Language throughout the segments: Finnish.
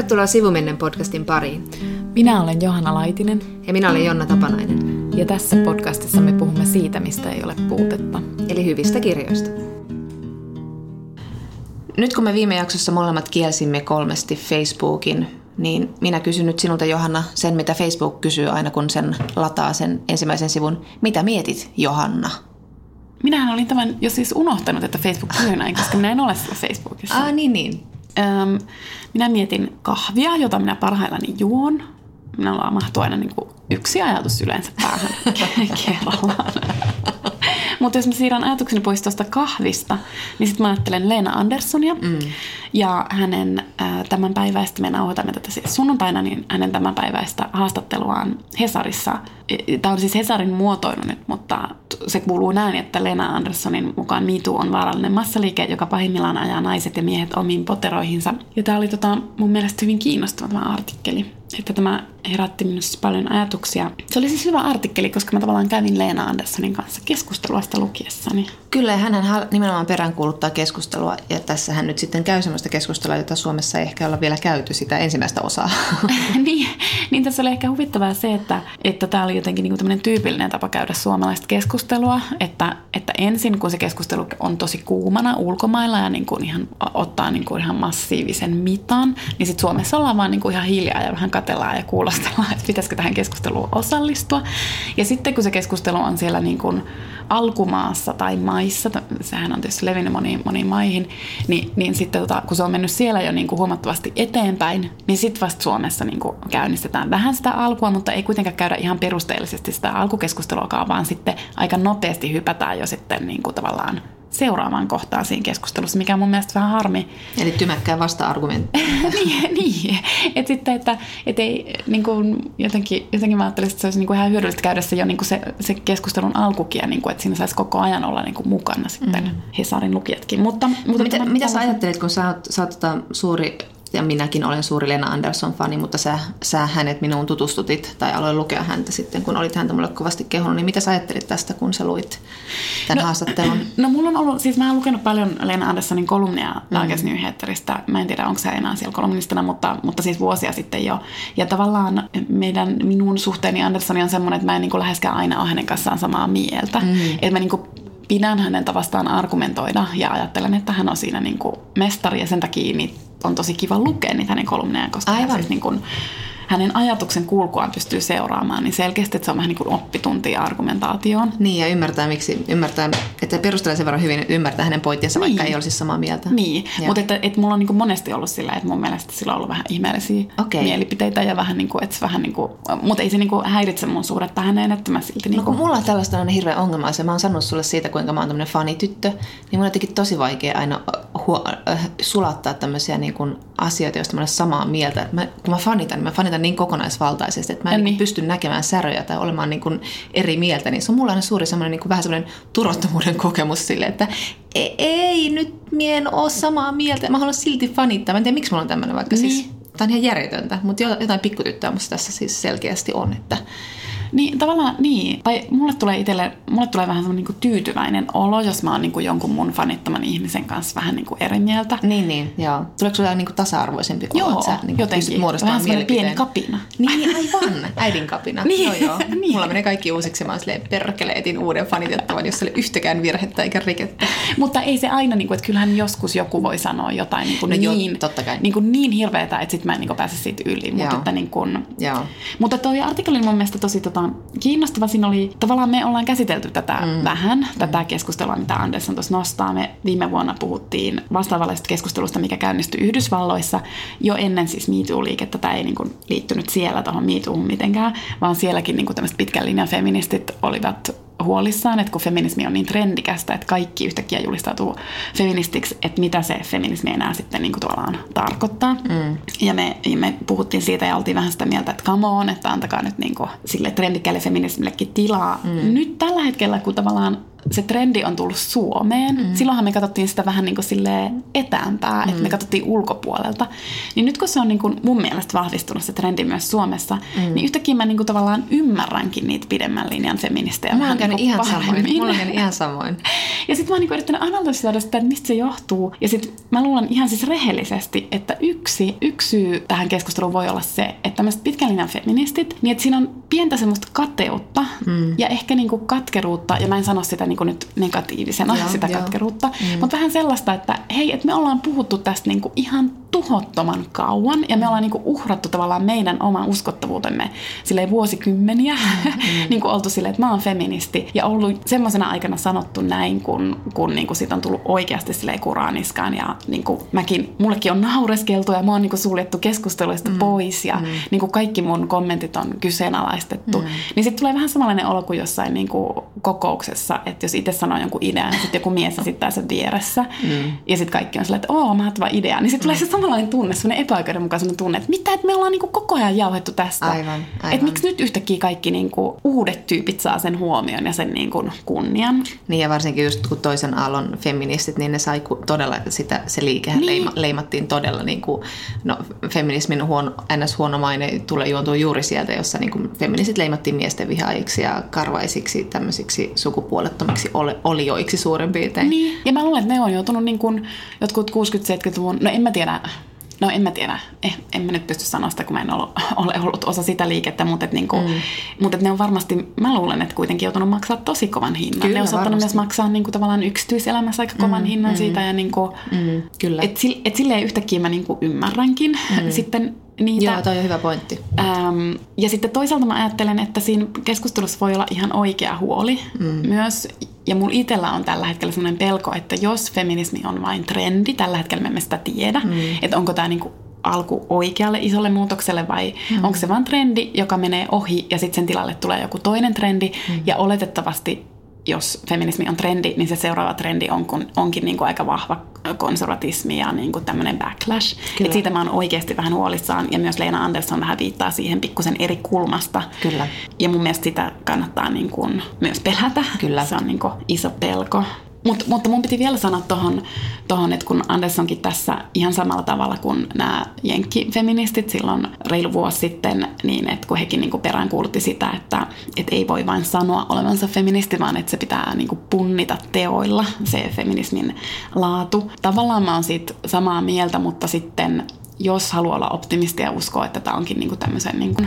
Tervetuloa Sivumennen podcastin pariin. Minä olen Johanna Laitinen. Ja minä olen Jonna Tapanainen. Ja tässä podcastissa me puhumme siitä, mistä ei ole puutetta. Eli hyvistä kirjoista. Nyt kun me viime jaksossa molemmat kielsimme kolmesti Facebookin, niin minä kysyn nyt sinulta Johanna sen, mitä Facebook kysyy aina kun sen lataa sen ensimmäisen sivun. Mitä mietit, Johanna? Minähän olin tämän jo siis unohtanut, että Facebook kysyy näin, koska minä en ole siellä Facebookissa. Ah, niin niin. Öm, minä mietin kahvia, jota minä parhaillani juon. Minulla mahtuu aina niin kuin yksi ajatus yleensä päähän kerrallaan. Mutta jos mä siirrän ajatukseni pois tuosta kahvista, niin sitten mä ajattelen Leena Anderssonia mm. ja hänen äh, tämänpäiväistä, me nauhoitamme tätä siis sunnuntaina, niin hänen tämänpäiväistä haastatteluaan Hesarissa. Tämä on siis Hesarin muotoilu nyt, mutta se kuuluu näin, että Lena Anderssonin mukaan MeToo on vaarallinen massaliike, joka pahimmillaan ajaa naiset ja miehet omiin poteroihinsa. Ja tämä oli tota, mun mielestä hyvin kiinnostava artikkeli että tämä herätti minussa paljon ajatuksia. Se oli siis hyvä artikkeli, koska mä tavallaan kävin Leena Anderssonin kanssa keskustelua sitä lukiessani. Kyllä, hän nimenomaan peräänkuuluttaa keskustelua, ja tässä hän nyt sitten käy sellaista keskustelua, jota Suomessa ei ehkä olla vielä käyty sitä ensimmäistä osaa. niin, niin, tässä oli ehkä huvittavaa se, että, että tämä oli jotenkin niin kuin tyypillinen tapa käydä suomalaista keskustelua, että, että ensin kun se keskustelu on tosi kuumana ulkomailla ja niin kuin ihan ottaa niin kuin ihan massiivisen mitan, niin sitten Suomessa ollaan vaan niin kuin ihan hiljaa ja vähän katellaan ja kuulostellaan, että pitäisikö tähän keskusteluun osallistua. Ja sitten kun se keskustelu on siellä niin kuin alkumaassa tai maissa, sehän on tietysti levinnyt moniin, moniin maihin, niin, niin sitten tota, kun se on mennyt siellä jo niin kuin huomattavasti eteenpäin, niin sitten vasta Suomessa niin kuin käynnistetään vähän sitä alkua, mutta ei kuitenkaan käydä ihan perusteellisesti sitä alkukeskusteluakaan, vaan sitten aika nopeasti hypätään jo sitten niin kuin tavallaan seuraavaan kohtaan siinä keskustelussa, mikä on mun mielestä vähän harmi. Eli tymäkkää vasta-argumentti. niin, niin. Et sitten, että et ei, niin kuin, jotenkin, jotenkin mä ajattelisin, että se olisi niin kuin ihan hyödyllistä käydä se jo niin kuin se, se keskustelun alkukia, niin kuin, että siinä saisi koko ajan olla niin kuin mukana sitten mm. Hesarin lukijatkin. Mutta, mutta mitä, mitä sä ajattelet, kun sä oot, sä oot tota suuri ja minäkin olen suuri Lena Andersson-fani, mutta sä, sä hänet minuun tutustutit tai aloin lukea häntä sitten, kun olit häntä mulle kovasti kehunut. Niin mitä sä ajattelit tästä, kun sä luit tämän no, haastattelun? No mulla on ollut, siis mä oon lukenut paljon Lena Anderssonin kolumnia mm-hmm. Nyheteristä. Mä en tiedä, onko se enää siellä kolumnistina, mutta, mutta siis vuosia sitten jo. Ja tavallaan meidän, minun suhteeni Anderssoni on semmoinen, että mä en niin kuin läheskään aina ole hänen kanssaan samaa mieltä. Mm-hmm. Että mä niin kuin pidän hänen tavastaan argumentoida ja ajattelen, että hän on siinä niin kuin mestari ja sen takia niin on tosi kiva lukea niitä hänen kolumnejaan, koska Aivan. Siis niin kuin, hänen ajatuksen kulkuaan pystyy seuraamaan, niin selkeästi että se on vähän niin kuin oppituntia argumentaatioon. Niin, ja ymmärtää, miksi, ymmärtää, että perustelee sen verran hyvin, ymmärtää hänen pointtiansa, niin. vaikka ei olisi samaa mieltä. Niin, mutta että, että mulla on niin kuin monesti ollut sillä, että mun mielestä sillä on ollut vähän ihmeellisiä okay. mielipiteitä ja vähän niin kuin, että se vähän niin kuin, mutta ei se niin kuin häiritse mun suhdetta häneen, että mä silti... Niin no kun mulla on tällaista on hirveä ongelma, ja mä oon sanonut sulle siitä, kuinka mä oon tämmöinen fanityttö, niin mun on jotenkin tosi vaikea aina huo, äh, sulattaa tämmöisiä niin kuin asioita, joista mä olen samaa mieltä. Mä, kun mä fanitan, niin mä fanitan niin kokonaisvaltaisesti, että mä en niin. pysty näkemään säröjä tai olemaan niin kuin eri mieltä. Niin se on mulla aina suuri semmoinen niin kuin vähän semmoinen turvattomuuden kokemus sille, että ei, ei nyt mien ole samaa mieltä. Mä haluan silti fanittaa. Mä en tiedä, miksi mulla on tämmöinen, vaikka siis niin. siis Tämä on ihan järjetöntä, mutta jotain pikkutyttöä musta tässä siis selkeästi on, että niin, tavallaan niin. Tai mulle tulee itselle, mulle tulee vähän semmoinen niin tyytyväinen olo, jos mä oon niin kuin jonkun mun fanittaman ihmisen kanssa vähän niin kuin eri mieltä. Niin, niin, joo. Tuleeko sulle niin kuin tasa-arvoisempi olo, joo, että sä niin jotenkin. muodostamaan vähän pieni kapina. Niin, aivan. Äidin kapina. niin, joo, joo. niin. Mulla menee kaikki uusiksi. Mä oon silleen, perkele, etin uuden fanitettavan, jos oli yhtäkään virhettä eikä rikettä. Mutta ei se aina, niin kuin, että kyllähän joskus joku voi sanoa jotain niin, kuin no, niin, jo, totta kai. Niin, kuin niin hirveätä, että sit mä en niin kuin pääse siitä yli. Mutta, että, niin kuin, joo. mutta toi artikkeli on mun mielestä tosi tota, kiinnostava kiinnostava siinä oli, tavallaan me ollaan käsitelty tätä mm. vähän, mm. tätä keskustelua, mitä Andersson tuossa nostaa. Me viime vuonna puhuttiin vastaavallisesta keskustelusta, mikä käynnistyi Yhdysvalloissa jo ennen siis MeToo-liikettä. Tämä ei niin kuin liittynyt siellä tuohon MeToohun mitenkään, vaan sielläkin niin kuin tämmöiset pitkän linjan feministit olivat huolissaan, että kun feminismi on niin trendikästä, että kaikki yhtäkkiä julistautuu feministiksi, että mitä se feminismi enää sitten niin kuin tavallaan tarkoittaa. Mm. Ja me, me puhuttiin siitä ja oltiin vähän sitä mieltä, että come on, että antakaa nyt niin kuin sille trendikkäälle feminismillekin tilaa. Mm. Nyt tällä hetkellä, kun tavallaan se trendi on tullut Suomeen. Mm. Silloinhan me katsottiin sitä vähän niin kuin etäämpää, mm. että me katsottiin ulkopuolelta. Niin nyt kun se on niin kuin mun mielestä vahvistunut se trendi myös Suomessa, mm. niin yhtäkkiä mä niin kuin tavallaan ymmärränkin niitä pidemmän linjan feministejä. Mä oon käynyt niin ihan samoin. Mulla on käynyt ihan samoin. ja sitten mä oon niin yrittänyt analysoida sitä, että mistä se johtuu. Ja sitten mä luulen ihan siis rehellisesti, että yksi, yksi syy tähän keskusteluun voi olla se, että tämmöiset pitkän linjan feministit, niin että siinä on pientä semmoista kateutta mm. ja ehkä niin kuin katkeruutta, ja mä en sano sitä niin kuin nyt negatiivisena, joo, sitä joo. katkeruutta, mm. mutta vähän sellaista, että hei, että me ollaan puhuttu tästä niin kuin ihan tuhottoman kauan ja me ollaan niinku uhrattu tavallaan meidän oman uskottavuutemme silleen vuosikymmeniä. Mm, mm. niinku oltu silleen, että mä oon feministi ja ollut semmoisena aikana sanottu näin, kun, kun niinku siitä on tullut oikeasti silleen kuraniskaan ja niinku mäkin, mullekin on naureskeltu ja mä oon niinku suljettu keskusteluista mm. pois ja mm. niinku kaikki mun kommentit on kyseenalaistettu. Mm. Niin sitten tulee vähän samanlainen olo kuin jossain niinku kokouksessa, että jos itse sanoo jonkun idean, niin sitten joku mies esittää sen vieressä mm. ja sitten kaikki on silleen, että oo, mahtava idea, niin sitten tulee se samanlainen tunne, semmoinen epäoikeudenmukainen tunne, että mitä, että me ollaan niinku koko ajan jauhettu tästä. Aivan, aivan. Että miksi nyt yhtäkkiä kaikki niinku uudet tyypit saa sen huomion ja sen niinku kunnian. Niin ja varsinkin just kun toisen aallon feministit, niin ne sai todella, sitä, se liike niin. leima, leimattiin todella, niin kuin, no feminismin huono, ns. huono maine tulee juontua juuri sieltä, jossa niin kuin feministit leimattiin miesten vihaajiksi ja karvaisiksi tämmöisiksi sukupuolettomiksi olioiksi suurin piirtein. Niin, ja mä luulen, että ne on joutunut niin kuin jotkut 60-70-luvun, no en mä tiedä, no en mä tiedä, eh, en mä nyt pysty sanoa sitä, kun mä en ole, ole ollut osa sitä liikettä, mutta, et niinku, mm. mutta et ne on varmasti, mä luulen, että kuitenkin joutunut maksaa tosi kovan hinnan. Kyllä, ne on saattanut myös maksaa niinku, tavallaan yksityiselämässä aika kovan mm, hinnan mm, siitä. Ja niinku, mm, kyllä. Et, et silleen yhtäkkiä mä niinku ymmärränkin mm. sitten niitä. Joo, toi on hyvä pointti. Ähm, ja sitten toisaalta mä ajattelen, että siinä keskustelussa voi olla ihan oikea huoli mm. myös. Ja mulla itsellä on tällä hetkellä sellainen pelko, että jos feminismi on vain trendi, tällä hetkellä me emme sitä tiedä, mm. että onko tämä niinku alku oikealle isolle muutokselle vai mm. onko se vain trendi, joka menee ohi ja sitten sen tilalle tulee joku toinen trendi mm. ja oletettavasti jos feminismi on trendi, niin se seuraava trendi on, kun, onkin niin kuin aika vahva konservatismi ja niin kuin tämmöinen backlash. Et siitä mä oon oikeasti vähän huolissaan ja myös Leena Andersson vähän viittaa siihen pikkusen eri kulmasta. Kyllä. Ja mun mielestä sitä kannattaa niin kuin myös pelätä. Kyllä. Se on niin kuin iso pelko. Mut, mutta mun piti vielä sanoa tuohon, tohon, että kun Anderssonkin tässä ihan samalla tavalla kuin nämä jenkkifeministit silloin reilu vuosi sitten, niin että kun hekin niinku peräänkuulutti sitä, että et ei voi vain sanoa olevansa feministi, vaan että se pitää niinku punnita teoilla, se feminismin laatu. Tavallaan mä oon siitä samaa mieltä, mutta sitten jos haluaa olla optimisti ja uskoa, että tämä onkin niinku tämmöisen niinku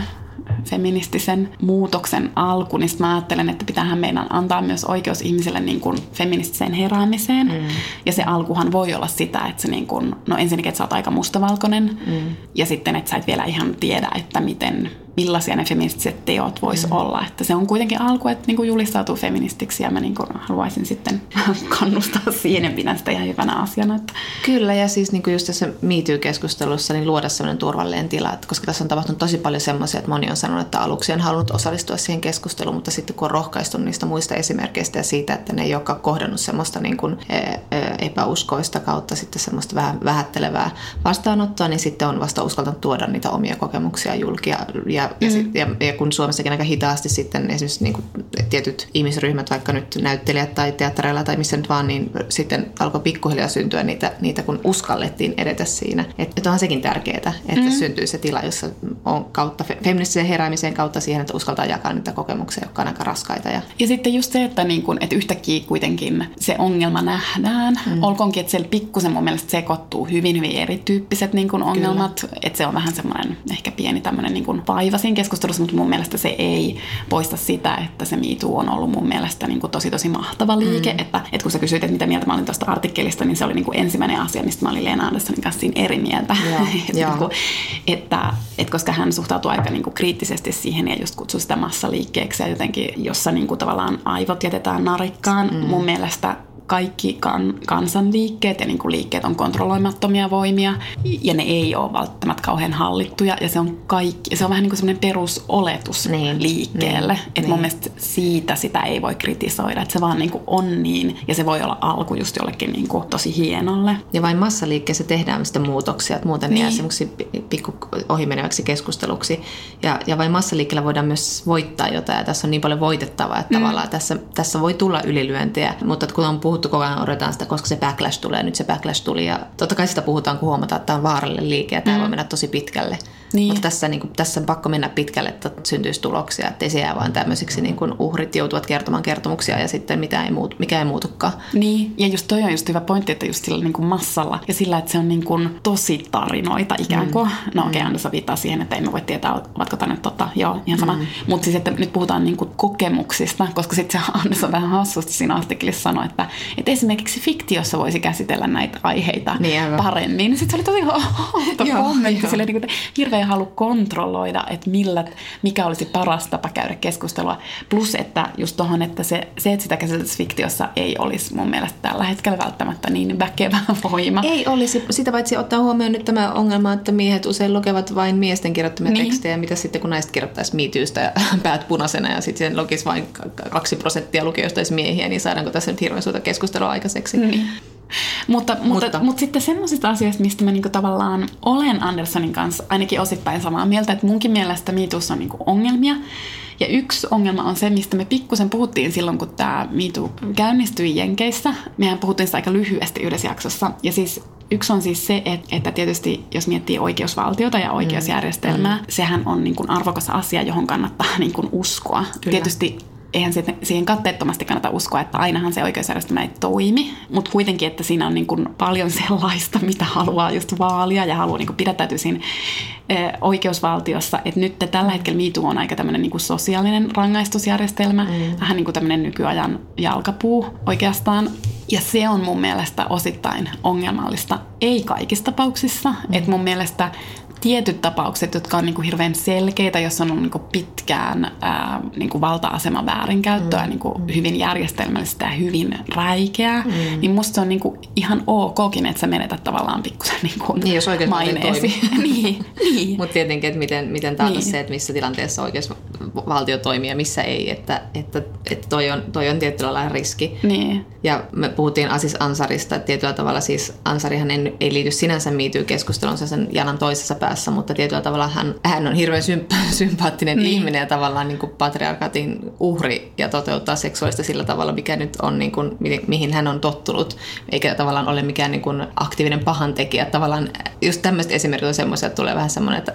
feministisen muutoksen alku, niin mä ajattelen, että pitäähän meidän antaa myös oikeus ihmiselle niin kuin feministiseen heräämiseen. Mm. Ja se alkuhan voi olla sitä, että se niin kuin, no ensinnäkin, että sä oot aika mustavalkoinen, mm. ja sitten, että sä et vielä ihan tiedä, että miten millaisia ne feministiset teot vois mm. olla. Että se on kuitenkin alku, että niin kuin julistautuu feministiksi ja mä niin kuin haluaisin sitten kannustaa siihen ja pidän sitä ihan hyvänä asiana. Että. Kyllä ja siis niin kuin just tässä MeToo-keskustelussa niin luoda sellainen turvallinen tila, että koska tässä on tapahtunut tosi paljon semmoisia, että moni on sanonut, että aluksi on halunnut osallistua siihen keskusteluun, mutta sitten kun on rohkaistu niistä muista esimerkkeistä ja siitä, että ne ei olekaan kohdannut semmoista niin kuin e, e, epäuskoista kautta sitten semmoista vähän vähättelevää vastaanottoa, niin sitten on vasta uskaltanut tuoda niitä omia kokemuksia julkia ja ja, mm. sit, ja, ja kun Suomessakin aika hitaasti sitten esimerkiksi niin kuin tietyt ihmisryhmät, vaikka nyt näyttelijät tai teattereilla tai missä nyt vaan, niin sitten alkoi pikkuhiljaa syntyä niitä, niitä kun uskallettiin edetä siinä. Että et onhan sekin tärkeää, että mm. syntyy se tila, jossa on kautta feministisen heräämiseen kautta siihen, että uskaltaa jakaa niitä kokemuksia, jotka on aika raskaita. Ja, ja sitten just se, että, niin kun, että yhtäkkiä kuitenkin se ongelma nähdään. Mm. Olkoonkin, että siellä pikkusen mun mielestä sekoittuu hyvin, hyvin erityyppiset niin kun ongelmat. Kyllä. Että se on vähän semmoinen ehkä pieni tämmöinen niin vaiva vaiva siinä keskustelussa, mutta mun mielestä se ei poista sitä, että se MeToo on ollut mun mielestä niin kuin tosi tosi mahtava liike. Mm. Että, että kun sä kysyit, että mitä mieltä mä olin tuosta artikkelista, niin se oli niin kuin ensimmäinen asia, mistä mä olin Leena Anderssonin kanssa siinä eri mieltä. Joo, että, niin kuin, että, että koska hän suhtautuu aika niin kuin kriittisesti siihen ja just kutsuu sitä massaliikkeeksi ja jotenkin, jossa niin kuin tavallaan aivot jätetään narikkaan. Mm. Mun mielestä kaikki kan, kansanliikkeet ja niin kuin liikkeet on kontrolloimattomia voimia ja ne ei ole välttämättä kauhean hallittuja ja se on kaikki, se on vähän niin kuin semmoinen perusoletus niin, liikkeelle. Niin, että niin. mun mielestä siitä sitä ei voi kritisoida, että se vaan niin kuin on niin ja se voi olla alku just jollekin niin kuin tosi hienolle. Ja vain massaliikkeessä tehdään sitä muutoksia, että muuten niin. jää semmoiksi pikku ohimeneväksi keskusteluksi. Ja, ja vain massaliikkeellä voidaan myös voittaa jotain ja tässä on niin paljon voitettavaa, että mm. tavallaan tässä, tässä voi tulla ylilyöntejä, mutta kun on puhuttu koko ajan, odotetaan sitä, koska se backlash tulee, nyt se backlash tuli ja totta kai sitä puhutaan, kun huomataan, että tämä on vaarallinen liike ja tämä mm. voi mennä tosi pitkälle. Niin. Mutta tässä, niin kuin, tässä on pakko mennä pitkälle, että syntyisi tuloksia, ettei se jää vain tämmöisiksi niin kuin uhrit joutuvat kertomaan kertomuksia ja sitten mitä ei muutu, mikä ei muutukaan. Niin, ja just toi on just hyvä pointti, että just sillä niin kuin massalla ja sillä, että se on niin kuin tosi tarinoita ikään kuin. Mm. No okei, okay, Anders viittaa siihen, että emme voi tietää, ovatko tänne tota, joo, ihan sama. Mm. Mutta siis, että nyt puhutaan niin kuin kokemuksista, koska sitten se Anders on vähän hassusti siinä artikkelissa sanoi, että, että esimerkiksi fiktiossa voisi käsitellä näitä aiheita niin, paremmin. Sitten se oli tosi outo kommentti, sille niin kuin, hirveän ei halua kontrolloida, että millä, mikä olisi paras tapa käydä keskustelua. Plus, että just tuohon, että se, se, että sitä käsiteltäisiin fiktiossa ei olisi mun mielestä tällä hetkellä välttämättä niin väkevä voima. Ei olisi. Sitä paitsi ottaa huomioon nyt tämä ongelma, että miehet usein lukevat vain miesten kirjoittamia niin. tekstejä, mitä sitten kun naiset kirjoittaisi miityystä ja päät punaisena ja sitten sen lukisi vain kaksi prosenttia lukijoista miehiä, niin saadaanko tässä nyt hirveän suurta keskustelua aikaiseksi? Niin. Mutta, mutta, mutta, mutta sitten semmoisista asioista, mistä mä niinku tavallaan olen Andersonin kanssa ainakin osittain samaa mieltä, että munkin mielestä miitussa on niinku ongelmia. Ja yksi ongelma on se, mistä me pikkusen puhuttiin silloin, kun tämä MeToo käynnistyi Jenkeissä. Mehän puhuttiin sitä aika lyhyesti yhdessä jaksossa. Ja siis Yksi on siis se, että tietysti jos miettii oikeusvaltiota ja oikeusjärjestelmää, mm. sehän on niin kuin arvokas asia, johon kannattaa niin kuin uskoa. Kyllä. Tietysti eihän siihen katteettomasti kannata uskoa, että ainahan se oikeusjärjestelmä ei toimi, mutta kuitenkin, että siinä on niin kuin paljon sellaista, mitä haluaa just vaalia ja haluaa niin kuin pidättäytyä siinä oikeusvaltiossa, että nyt tällä hetkellä MeToo on aika tämmöinen niin sosiaalinen rangaistusjärjestelmä, mm. vähän niin kuin tämmöinen nykyajan jalkapuu oikeastaan. Ja se on mun mielestä osittain ongelmallista, ei kaikissa tapauksissa. Mm. Että mun mielestä tietyt tapaukset, jotka on niin kuin hirveän selkeitä, jos on niin kuin pitkään ää, niin kuin valta-aseman väärinkäyttöä mm. niin kuin hyvin järjestelmällistä ja hyvin räikeää, mm. niin musta se on niin kuin ihan okkin, että sä menetät tavallaan pikkusen niin kuin niin, jos maineesi. niin, niin. Mutta tietenkin, että miten, miten taata niin. se, että missä tilanteessa oikeusvaltio toimii ja missä ei, että, että, että toi, on, toi on tietyllä lailla riski. Niin. Ja me puhuttiin Asis Ansarista, että tietyllä tavalla siis Ansarihan ei, ei liity sinänsä miityy-keskusteluun sen janan toisessa päässä, päässä, mutta tietyllä tavalla hän, hän on hirveän symp- sympaattinen niin. ihminen ja tavallaan niin kuin patriarkatin uhri ja toteuttaa seksuaalista sillä tavalla, mikä nyt on, niin kuin, mihin hän on tottunut, eikä tavallaan ole mikään niin kuin aktiivinen pahantekijä. Tavallaan just tämmöiset esimerkit on semmoisia, että tulee vähän semmoinen, että...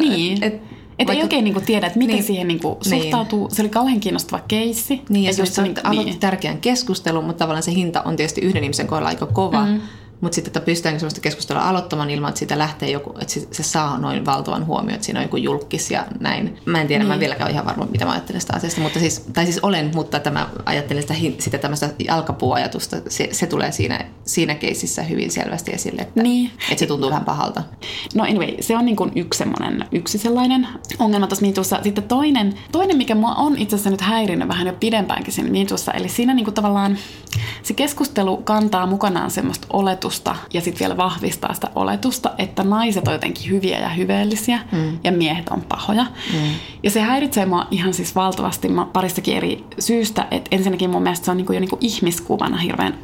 niin. et, et, että ei oikein niinku tiedä, että miten niin, siihen niinku suhtautuu. Niin. Se oli kauhean kiinnostava keissi. Niin, ja se, just, se niin, aloitti niin. tärkeän keskustelun, mutta tavallaan se hinta on tietysti yhden ihmisen kohdalla aika kova. Mm. Mutta sitten, että pystytäänkö sellaista keskustelua aloittamaan ilman, että siitä lähtee joku, että se saa noin valtavan huomioon, että siinä on joku julkis ja näin. Mä en tiedä, niin. mä en niin. vieläkään ole ihan varma, mitä mä ajattelen sitä asiasta, mutta siis, tai siis olen, mutta tämä ajattelen sitä, sitä tämmöistä jalkapuuajatusta, se, se tulee siinä, siinä keississä hyvin selvästi esille, että, niin. että se tuntuu vähän pahalta. No anyway, se on niin kuin yksi, semmoinen, yksi sellainen ongelma tuossa miitussa. Sitten toinen, toinen, mikä mua on itse asiassa nyt häirinnyt vähän jo pidempäänkin siinä miitussa, eli siinä niin kuin tavallaan se keskustelu kantaa mukanaan semmoista oletusta, oletusta ja sitten vielä vahvistaa sitä oletusta, että naiset on jotenkin hyviä ja hyveellisiä mm. ja miehet on pahoja. Mm. Ja se häiritsee mua ihan siis valtavasti paristakin eri syystä, että ensinnäkin mun mielestä se on niinku jo niinku ihmiskuvana hirveän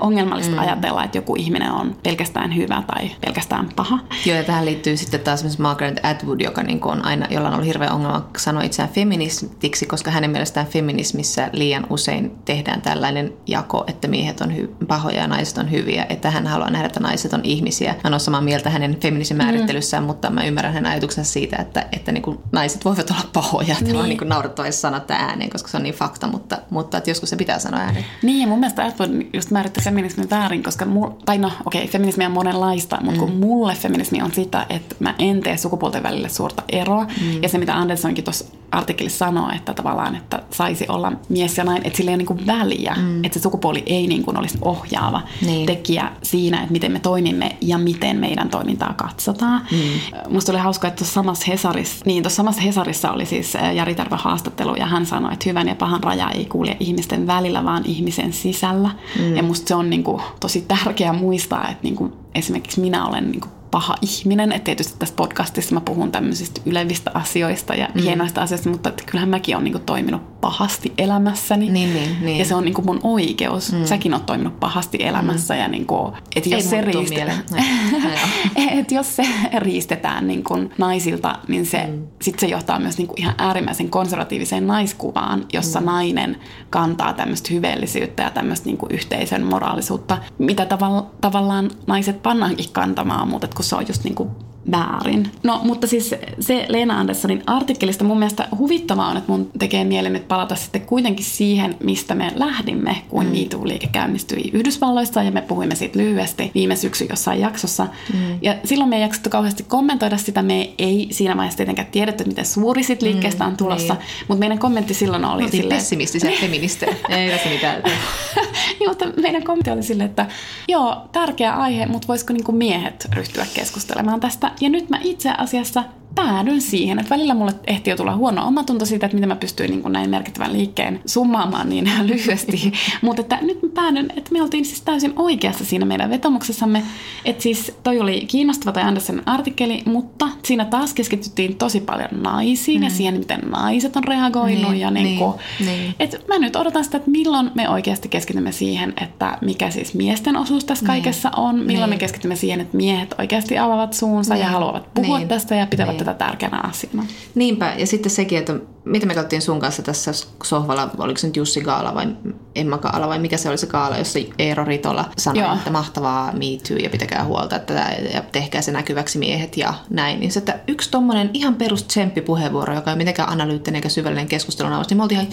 ongelmallista mm. ajatella, että joku ihminen on pelkästään hyvä tai pelkästään paha. Joo, ja tähän liittyy sitten taas myös Margaret Atwood, joka niin on aina, jolla on ollut hirveä ongelma sanoa itseään feministiksi, koska hänen mielestään feminismissä liian usein tehdään tällainen jako, että miehet on hy- pahoja ja naiset on hyviä, että hän haluaa nähdä, että naiset on ihmisiä. Mä en ole samaa mieltä hänen feminismin määrittelyssään, mm. mutta mä ymmärrän hänen ajatuksensa siitä, että, että niin kuin naiset voivat olla pahoja. Niin. Tämä on niin naurettavaa sanoa ääneen, koska se on niin fakta, mutta, mutta että joskus se pitää sanoa ääneen. Niin, ja mun mielestä Atwood just määritti feminismin väärin, koska, mu, tai no okei, okay, feminismi on monenlaista, mutta mm. kun mulle feminismi on sitä, että mä en tee sukupuolten välille suurta eroa. Mm. Ja se, mitä Andersonkin tuossa artikkelissa sanoo, että tavallaan, että saisi olla mies ja nainen, että sillä ei ole niin kuin väliä, mm. että se sukupuoli ei niin kuin olisi ohjaava niin. tekijä siinä, että miten me toimimme ja miten meidän toimintaa katsotaan. Mm. Musta oli hauska, että tuossa samassa Hesarissa, niin tuossa samassa Hesarissa oli siis Jari Tarva haastattelu ja hän sanoi, että hyvän ja pahan raja ei kulje ihmisten välillä, vaan ihmisen sisällä. Mm. Ja musta se on niin kuin tosi tärkeää muistaa, että niin kuin esimerkiksi minä olen niin kuin paha ihminen. Että tietysti tässä podcastissa mä puhun tämmöisistä ylevistä asioista ja mm. hienoista asioista, mutta että kyllähän mäkin olen niinku toiminut pahasti elämässäni. Niin, niin, niin. Ja se on niinku mun oikeus. Mm. Säkin oot toiminut pahasti elämässä mm. ja niinku, et jos Ei se riistetään, et jos se riistetään niinku naisilta, niin se, mm. sit se johtaa myös niinku ihan äärimmäisen konservatiiviseen naiskuvaan, jossa mm. nainen kantaa tämmöistä hyveellisyyttä ja tämmöistä niinku yhteisön moraalisuutta, mitä tavalla, tavallaan naiset pannaankin kantamaan, mutta kun se on just niin kuin väärin. No, mutta siis se Leena Anderssonin artikkelista mun mielestä huvittavaa on, että mun tekee mieli nyt palata sitten kuitenkin siihen, mistä me lähdimme, kun mm. MeToo-liike käynnistyi Yhdysvalloissa, ja me puhuimme siitä lyhyesti viime syksy jossain jaksossa. Mm. Ja silloin me ei jaksottu kauheasti kommentoida sitä, me ei siinä vaiheessa tietenkään tiedetty, miten suuri siitä liikkeestä on mm, tulossa, niin. mutta meidän kommentti silloin oli Oltiin silleen... pessimistisiä feministejä, ei tässä mitään. niin, mutta meidän kommentti oli silleen, että joo, tärkeä aihe, mutta voisiko niinku miehet ryhtyä keskustelemaan tästä, ja nyt mä itse asiassa päädyin siihen, että välillä mulle ehti jo tulla huono omatunto siitä, että miten mä pystyin niin näin merkittävän liikkeen summaamaan niin lyhyesti. Mutta että nyt mä päädyin, että me oltiin siis täysin oikeassa siinä meidän vetomuksessamme. Että siis toi oli kiinnostava tai Andersen artikkeli, mutta siinä taas keskityttiin tosi paljon naisiin mm. ja siihen, miten naiset on reagoinut. Niin, ja niin niin, kuin, niin. Et mä nyt odotan sitä, että milloin me oikeasti keskitymme siihen, että mikä siis miesten osuus tässä niin. kaikessa on. Milloin niin. me keskitymme siihen, että miehet oikeasti avaavat suunsa niin. ja haluavat puhua niin. tästä ja pitävät niin tätä tärkeänä asiana. Niinpä, ja sitten sekin, että mitä me katsottiin sun kanssa tässä sohvalla, oliko se nyt Jussi Gaala vai Emma Gaala vai mikä se oli se Gaala, jossa Eero Ritola sanoi, Joo. että mahtavaa me too ja pitäkää huolta että ja tehkää se näkyväksi miehet ja näin. Niin se, että yksi tommonen ihan perus puheenvuoro, joka ei ole mitenkään analyyttinen eikä syvällinen keskustelun avaus, niin me oltiin ihan,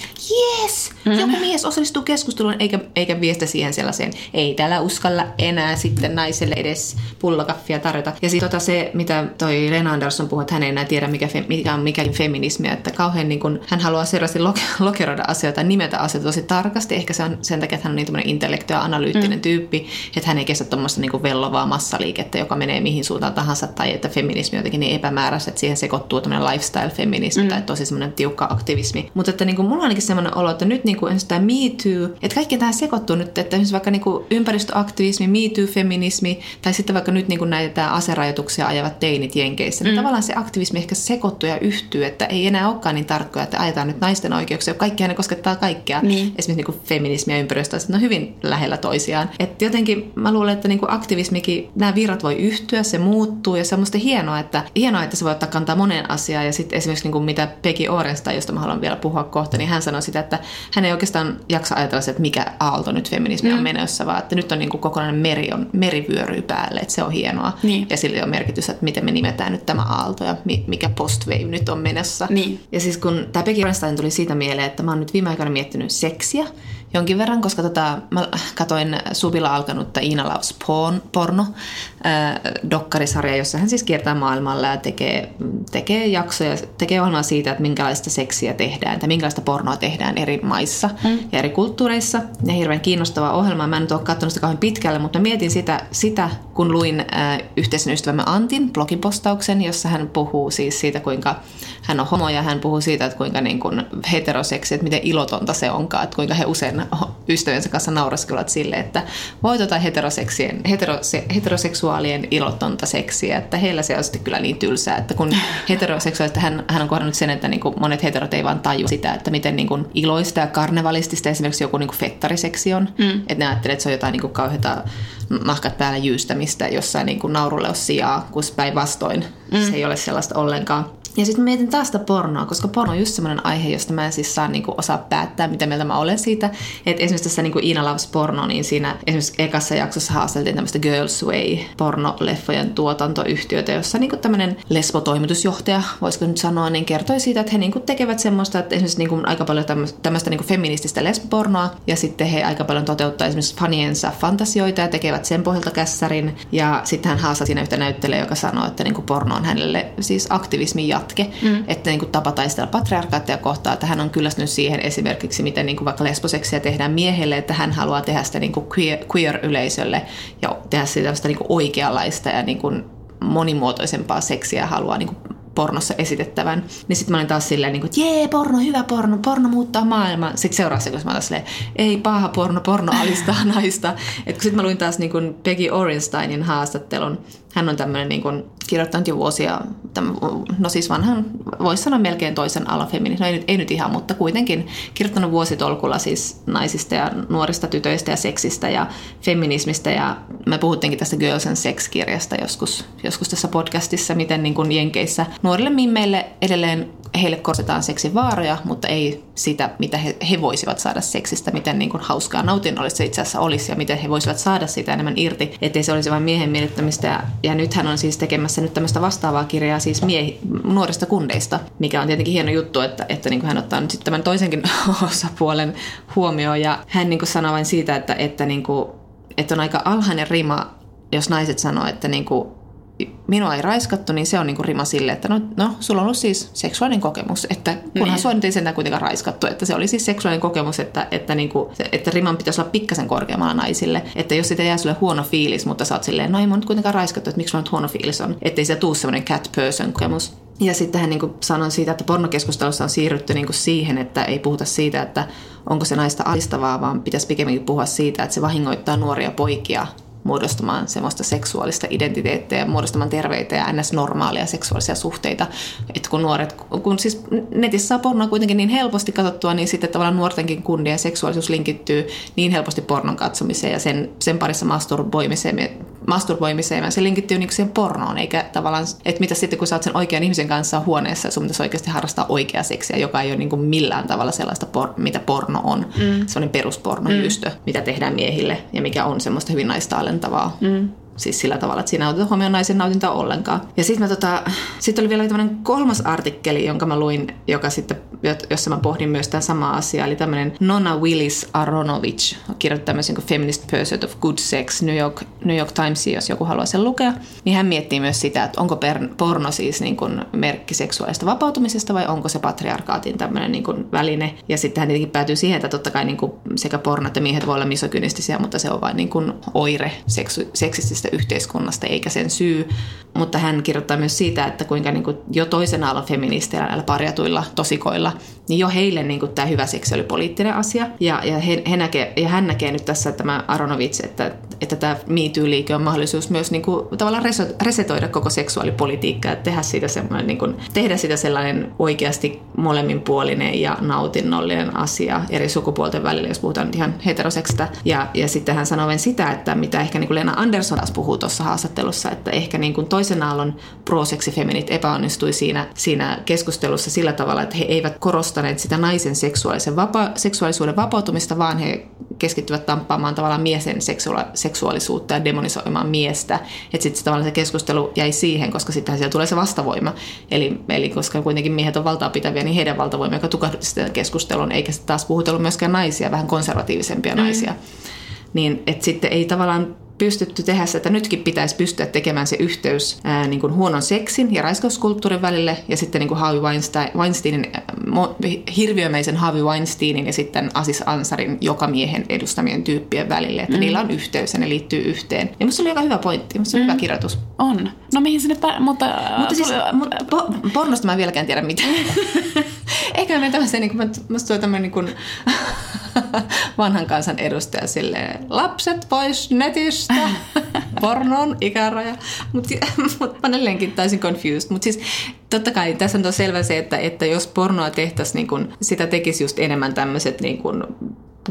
yes, mm. joku mies osallistuu keskusteluun eikä, eikä viestä siihen sellaiseen, ei täällä uskalla enää sitten naiselle edes pullakaffia tarjota. Ja sitten tota se, mitä toi Lena Andersson puhui, että hän ei enää tiedä, mikä, mikä on mikäli feminismiä, että kauhean niin kun, hän haluaa selvästi lokeroida asioita, nimetä asioita tosi tarkasti. Ehkä se on sen takia, että hän on niin intellektuaalinen analyyttinen mm. tyyppi, että hän ei kestä tuommoista niin vellovaa massaliikettä, joka menee mihin suuntaan tahansa, tai että feminismi on jotenkin niin epämääräistä, että siihen sekoittuu tämmöinen lifestyle-feminismi mm. tai tosi semmoinen tiukka aktivismi. Mutta että niin kuin, mulla on ainakin semmoinen olo, että nyt niin kuin, tämä Me Too, että kaikki tähän sekoittuu nyt, että esimerkiksi vaikka niin kuin ympäristöaktivismi, Me Too-feminismi, tai sitten vaikka nyt niin kuin näitä aserajoituksia ajavat teinit Jenkeissä, niin mm. tavallaan se aktivismi ehkä sekoittuu ja yhtyy, että ei enää olekaan niin tarkkoja, että ajetaan nyt naisten oikeuksia, kaikkia ne koskettaa kaikkea. Niin. Esimerkiksi niin feminismi ja ympäristö, ne on hyvin lähellä toisiaan. Et jotenkin mä luulen, että niin kuin aktivismikin, nämä virrat voi yhtyä, se muuttuu ja se on musta hienoa, että, hienoa, että se voi ottaa kantaa moneen asiaan. Ja sitten esimerkiksi niin kuin mitä Peggy Orensta, josta mä haluan vielä puhua kohta, niin hän sanoi sitä, että hän ei oikeastaan jaksa ajatella se, että mikä aalto nyt feminismi mm. on menossa, vaan että nyt on niin kuin kokonainen meri, on, merivyöry päälle, että se on hienoa. Niin. Ja sillä on merkitys, että miten me nimetään nyt tämä aalto ja mikä postwave nyt on menossa. Niin. Ja siis kun tämä Peggy Orenstein tuli siitä mieleen, että mä oon nyt viime aikoina miettinyt seksiä jonkin verran, koska tota, mä katoin Subilla alkanutta Iina Loves porn, porno äh, dokkarisarja, jossa hän siis kiertää maailmalla ja tekee, tekee jaksoja, tekee ohjelmaa siitä, että minkälaista seksiä tehdään tai minkälaista pornoa tehdään eri maissa mm. ja eri kulttuureissa. Ja hirveän kiinnostava ohjelma. Mä en nyt ole katsonut sitä kauhean pitkälle, mutta mietin sitä, sitä kun luin äh, yhteisen ystävämme Antin blogipostauksen, jossa hän puhuu siis siitä, kuinka hän on homo ja hän puhuu siitä, että kuinka niin kuin heteroseksi, että miten ilotonta se onkaan, että kuinka he usein ystävänsä kanssa nauraskelevat sille, että voi tota heteroseksien, heterose, heteroseksuaalien ilotonta seksiä, että heillä se on sitten kyllä niin tylsää, että kun heteroseksuaalista hän, hän on kohdannut sen, että niin kuin monet heterot ei vaan taju sitä, että miten niin kuin iloista ja karnevalistista esimerkiksi joku niin kuin fettariseksi on, mm. että ne ajattelee, että se on jotain niin kuin kauheata nahkat päällä jyystämistä jossain niin kuin naurulle on sijaa, kun päinvastoin mm. se ei ole sellaista ollenkaan. Ja sitten mietin taas sitä pornoa, koska porno on just semmoinen aihe, josta mä en siis saa niinku osaa päättää, mitä mieltä mä olen siitä. Että esimerkiksi tässä niinku Iina Loves porno, niin siinä esimerkiksi ekassa jaksossa haasteltiin tämmöistä Girls Way pornoleffojen tuotantoyhtiötä, jossa niinku tämmöinen lesbotoimitusjohtaja, voisiko nyt sanoa, niin kertoi siitä, että he niinku tekevät semmoista, että esimerkiksi niinku aika paljon tämmöistä niinku feminististä lesbopornoa, ja sitten he aika paljon toteuttaa esimerkiksi faniensa fantasioita ja tekevät sen pohjalta kässärin. Ja sitten hän haastoi siinä yhtä näyttelijä, joka sanoi, että niinku porno on hänelle siis aktivismin jatko jatke, mm. että niin kuin tapa taistella patriarkaattia kohtaan, että hän on kyllästynyt siihen esimerkiksi, miten niin kuin vaikka lesboseksiä tehdään miehelle, että hän haluaa tehdä sitä niin kuin queer, queer-yleisölle ja tehdä sitä niin kuin oikeanlaista ja niin kuin monimuotoisempaa seksiä haluaa niin kuin pornossa esitettävän. Niin sitten mä olin taas silleen, niin että jee, porno, hyvä porno, porno muuttaa maailmaa. Sitten seuraavassa kun mä olin silleen, ei paha porno, porno alistaa naista. Että sitten mä luin taas niin kuin Peggy Orensteinin haastattelun. Hän on tämmöinen niin kuin, kirjoittanut jo vuosia, tämän, no siis vanhan, voisi sanoa melkein toisen alafemini, no ei ei nyt ihan, mutta kuitenkin kirjoittanut vuositolkulla siis naisista ja nuorista tytöistä ja seksistä ja feminismistä ja me puhuttiinkin tästä Girls and Sex-kirjasta joskus, joskus tässä podcastissa, miten niin kuin Jenkeissä nuorille mimmeille edelleen heille korsetaan seksin vaaroja, mutta ei sitä, mitä he, he voisivat saada seksistä, miten niin kuin hauskaa nautinnollista se itse asiassa olisi ja miten he voisivat saada sitä enemmän irti, ettei se olisi vain miehen miellyttämistä. Ja, ja nyt hän on siis tekemässä nyt tämmöistä vastaavaa kirjaa siis miehi, nuorista kundeista, mikä on tietenkin hieno juttu, että, että niin kuin hän ottaa nyt sitten tämän toisenkin osapuolen huomioon. Ja hän niin kuin sanoo vain siitä, että, että, niin kuin, että on aika alhainen rima, jos naiset sanoo, että niin kuin minua ei raiskattu, niin se on niinku rima sille, että no, no sulla on ollut siis seksuaalinen kokemus, että kunhan niin. sua nyt ei sentään kuitenkaan raiskattu, että se oli siis seksuaalinen kokemus, että, että, niinku, että riman pitäisi olla pikkasen korkeammalla naisille, että jos sitä jää sulle huono fiilis, mutta sä oot silleen, no ei mun nyt kuitenkaan raiskattu, että miksi sulla nyt huono fiilis on, ettei se tuu semmoinen cat person kokemus. Ja sitten hän niin sanoi siitä, että pornokeskustelussa on siirrytty niin siihen, että ei puhuta siitä, että onko se naista alistavaa, vaan pitäisi pikemminkin puhua siitä, että se vahingoittaa nuoria poikia muodostamaan semmoista seksuaalista identiteettiä ja muodostamaan terveitä ja ns. normaalia seksuaalisia suhteita. Että kun nuoret, kun siis netissä saa pornoa kuitenkin niin helposti katsottua, niin sitten tavallaan nuortenkin kundia ja seksuaalisuus linkittyy niin helposti pornon katsomiseen ja sen, sen parissa masturboimiseen, masturboimiseen ja se linkittyy niin siihen pornoon, eikä tavallaan, että mitä sitten kun sä oot sen oikean ihmisen kanssa huoneessa, sun pitäisi oikeasti harrastaa oikea seksiä, joka ei ole niin kuin millään tavalla sellaista, por, mitä porno on. Mm. Sellainen peruspornojystö, mm. mitä tehdään miehille ja mikä on semmoista hyvin naista alentavaa. Mm. Siis sillä tavalla, että siinä ei oteta huomioon naisen nautintoa ollenkaan. Ja sitten tota, sit oli vielä tämmöinen kolmas artikkeli, jonka mä luin, joka sitten, jossa mä pohdin myös tämä sama asia. Eli tämmöinen Nona Willis Aronovich kirjoitti tämmöisen kuin Feminist Pursuit of Good Sex New York, New York Times, jos joku haluaa sen lukea. Niin hän miettii myös sitä, että onko porno siis niin kuin merkki seksuaalista vapautumisesta vai onko se patriarkaatin tämmöinen niin kuin väline. Ja sitten hän tietenkin päätyy siihen, että totta kai niin kuin sekä porno että miehet voi olla misogynistisiä, mutta se on vain niin kuin oire seksu, seksististä tästä yhteiskunnasta eikä sen syy. Mutta hän kirjoittaa myös siitä, että kuinka niin kuin jo toisen aallon feministeillä näillä parjatuilla tosikoilla, niin jo heille niin kuin tämä hyvä seksi oli poliittinen asia. Ja, ja, he, he näkee, ja hän näkee nyt tässä tämä Aronovits, että, että tämä MeToo-liike on mahdollisuus myös niin kuin, tavallaan resetoida koko seksuaalipolitiikkaa ja tehdä siitä, semmoinen, niin kuin, tehdä siitä sellainen oikeasti molemminpuolinen ja nautinnollinen asia eri sukupuolten välillä, jos puhutaan ihan heteroseksista. Ja, ja sitten hän sanoo sitä, että mitä ehkä niin kuin Lena Andersson taas puhuu tuossa haastattelussa, että ehkä niin kuin toisen aallon pro-seksifeminit epäonnistui siinä, siinä keskustelussa sillä tavalla, että he eivät korostaneet sitä naisen seksuaalisen vapa- seksuaalisuuden vapautumista, vaan he keskittyvät tamppaamaan tavallaan miesen seksua- seksuaalisuutta ja demonisoimaan miestä. Että sitten tavallaan se keskustelu jäi siihen, koska sittenhän siellä tulee se vastavoima. Eli, eli koska kuitenkin miehet on valtaa pitäviä, niin heidän valtavoima, joka tukahdutti sitä keskustelun, eikä se taas puhutellut myöskään naisia, vähän konservatiivisempia mm. naisia. Niin, että sitten ei tavallaan pystytty tehdä se, että nytkin pitäisi pystyä tekemään se yhteys ää, niin kuin huonon seksin ja raiskauskulttuurin välille ja sitten niin kuin Harvey Weinstein, Weinsteinin, hirviömäisen Harvey Weinsteinin ja sitten Asis Ansarin joka miehen edustamien tyyppien välille, että mm. niillä on yhteys ja ne liittyy yhteen. Ja musta oli aika hyvä pointti, musta mm. hyvä kirjoitus. On. No mihin sinne, pä- mutta... Mutta siis, mutta po- pornosta mä en vieläkään tiedä mitään. Ehkä me tämmöisen, niin kuin, musta tulee tämmöinen niin kuin, vanhan kansan edustaja silleen, lapset pois netistä, pornon ikäraja. Mutta mut mä edelleenkin täysin confused. Mutta siis totta kai tässä on selvä se, että, että jos pornoa tehtäisiin, niin kun, sitä tekisi just enemmän tämmöiset niin kun,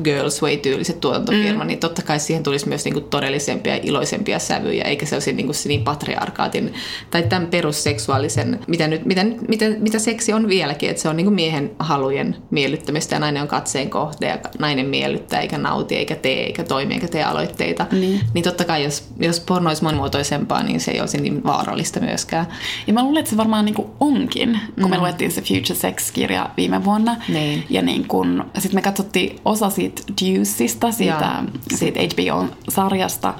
Girls Way-tyyliset tuotantofirma, mm. niin totta kai siihen tulisi myös niinku todellisempia ja iloisempia sävyjä, eikä se olisi niinku niin patriarkaatin tai tämän perusseksuaalisen, mitä, nyt, mitä, mitä, mitä seksi on vieläkin, että se on niinku miehen halujen miellyttämistä ja nainen on katseen kohde ja nainen miellyttää eikä nauti eikä tee eikä toimi eikä tee aloitteita. Niin, niin totta kai jos, jos porno olisi monimuotoisempaa, niin se ei olisi niin vaarallista myöskään. Ja mä luulen, että se varmaan niinku onkin, kun mm. me luettiin se Future Sex-kirja viime vuonna. Niin. Ja niin kun, sit me katsottiin osa siitä Deuceista, siitä, siitä HBO-sarjasta,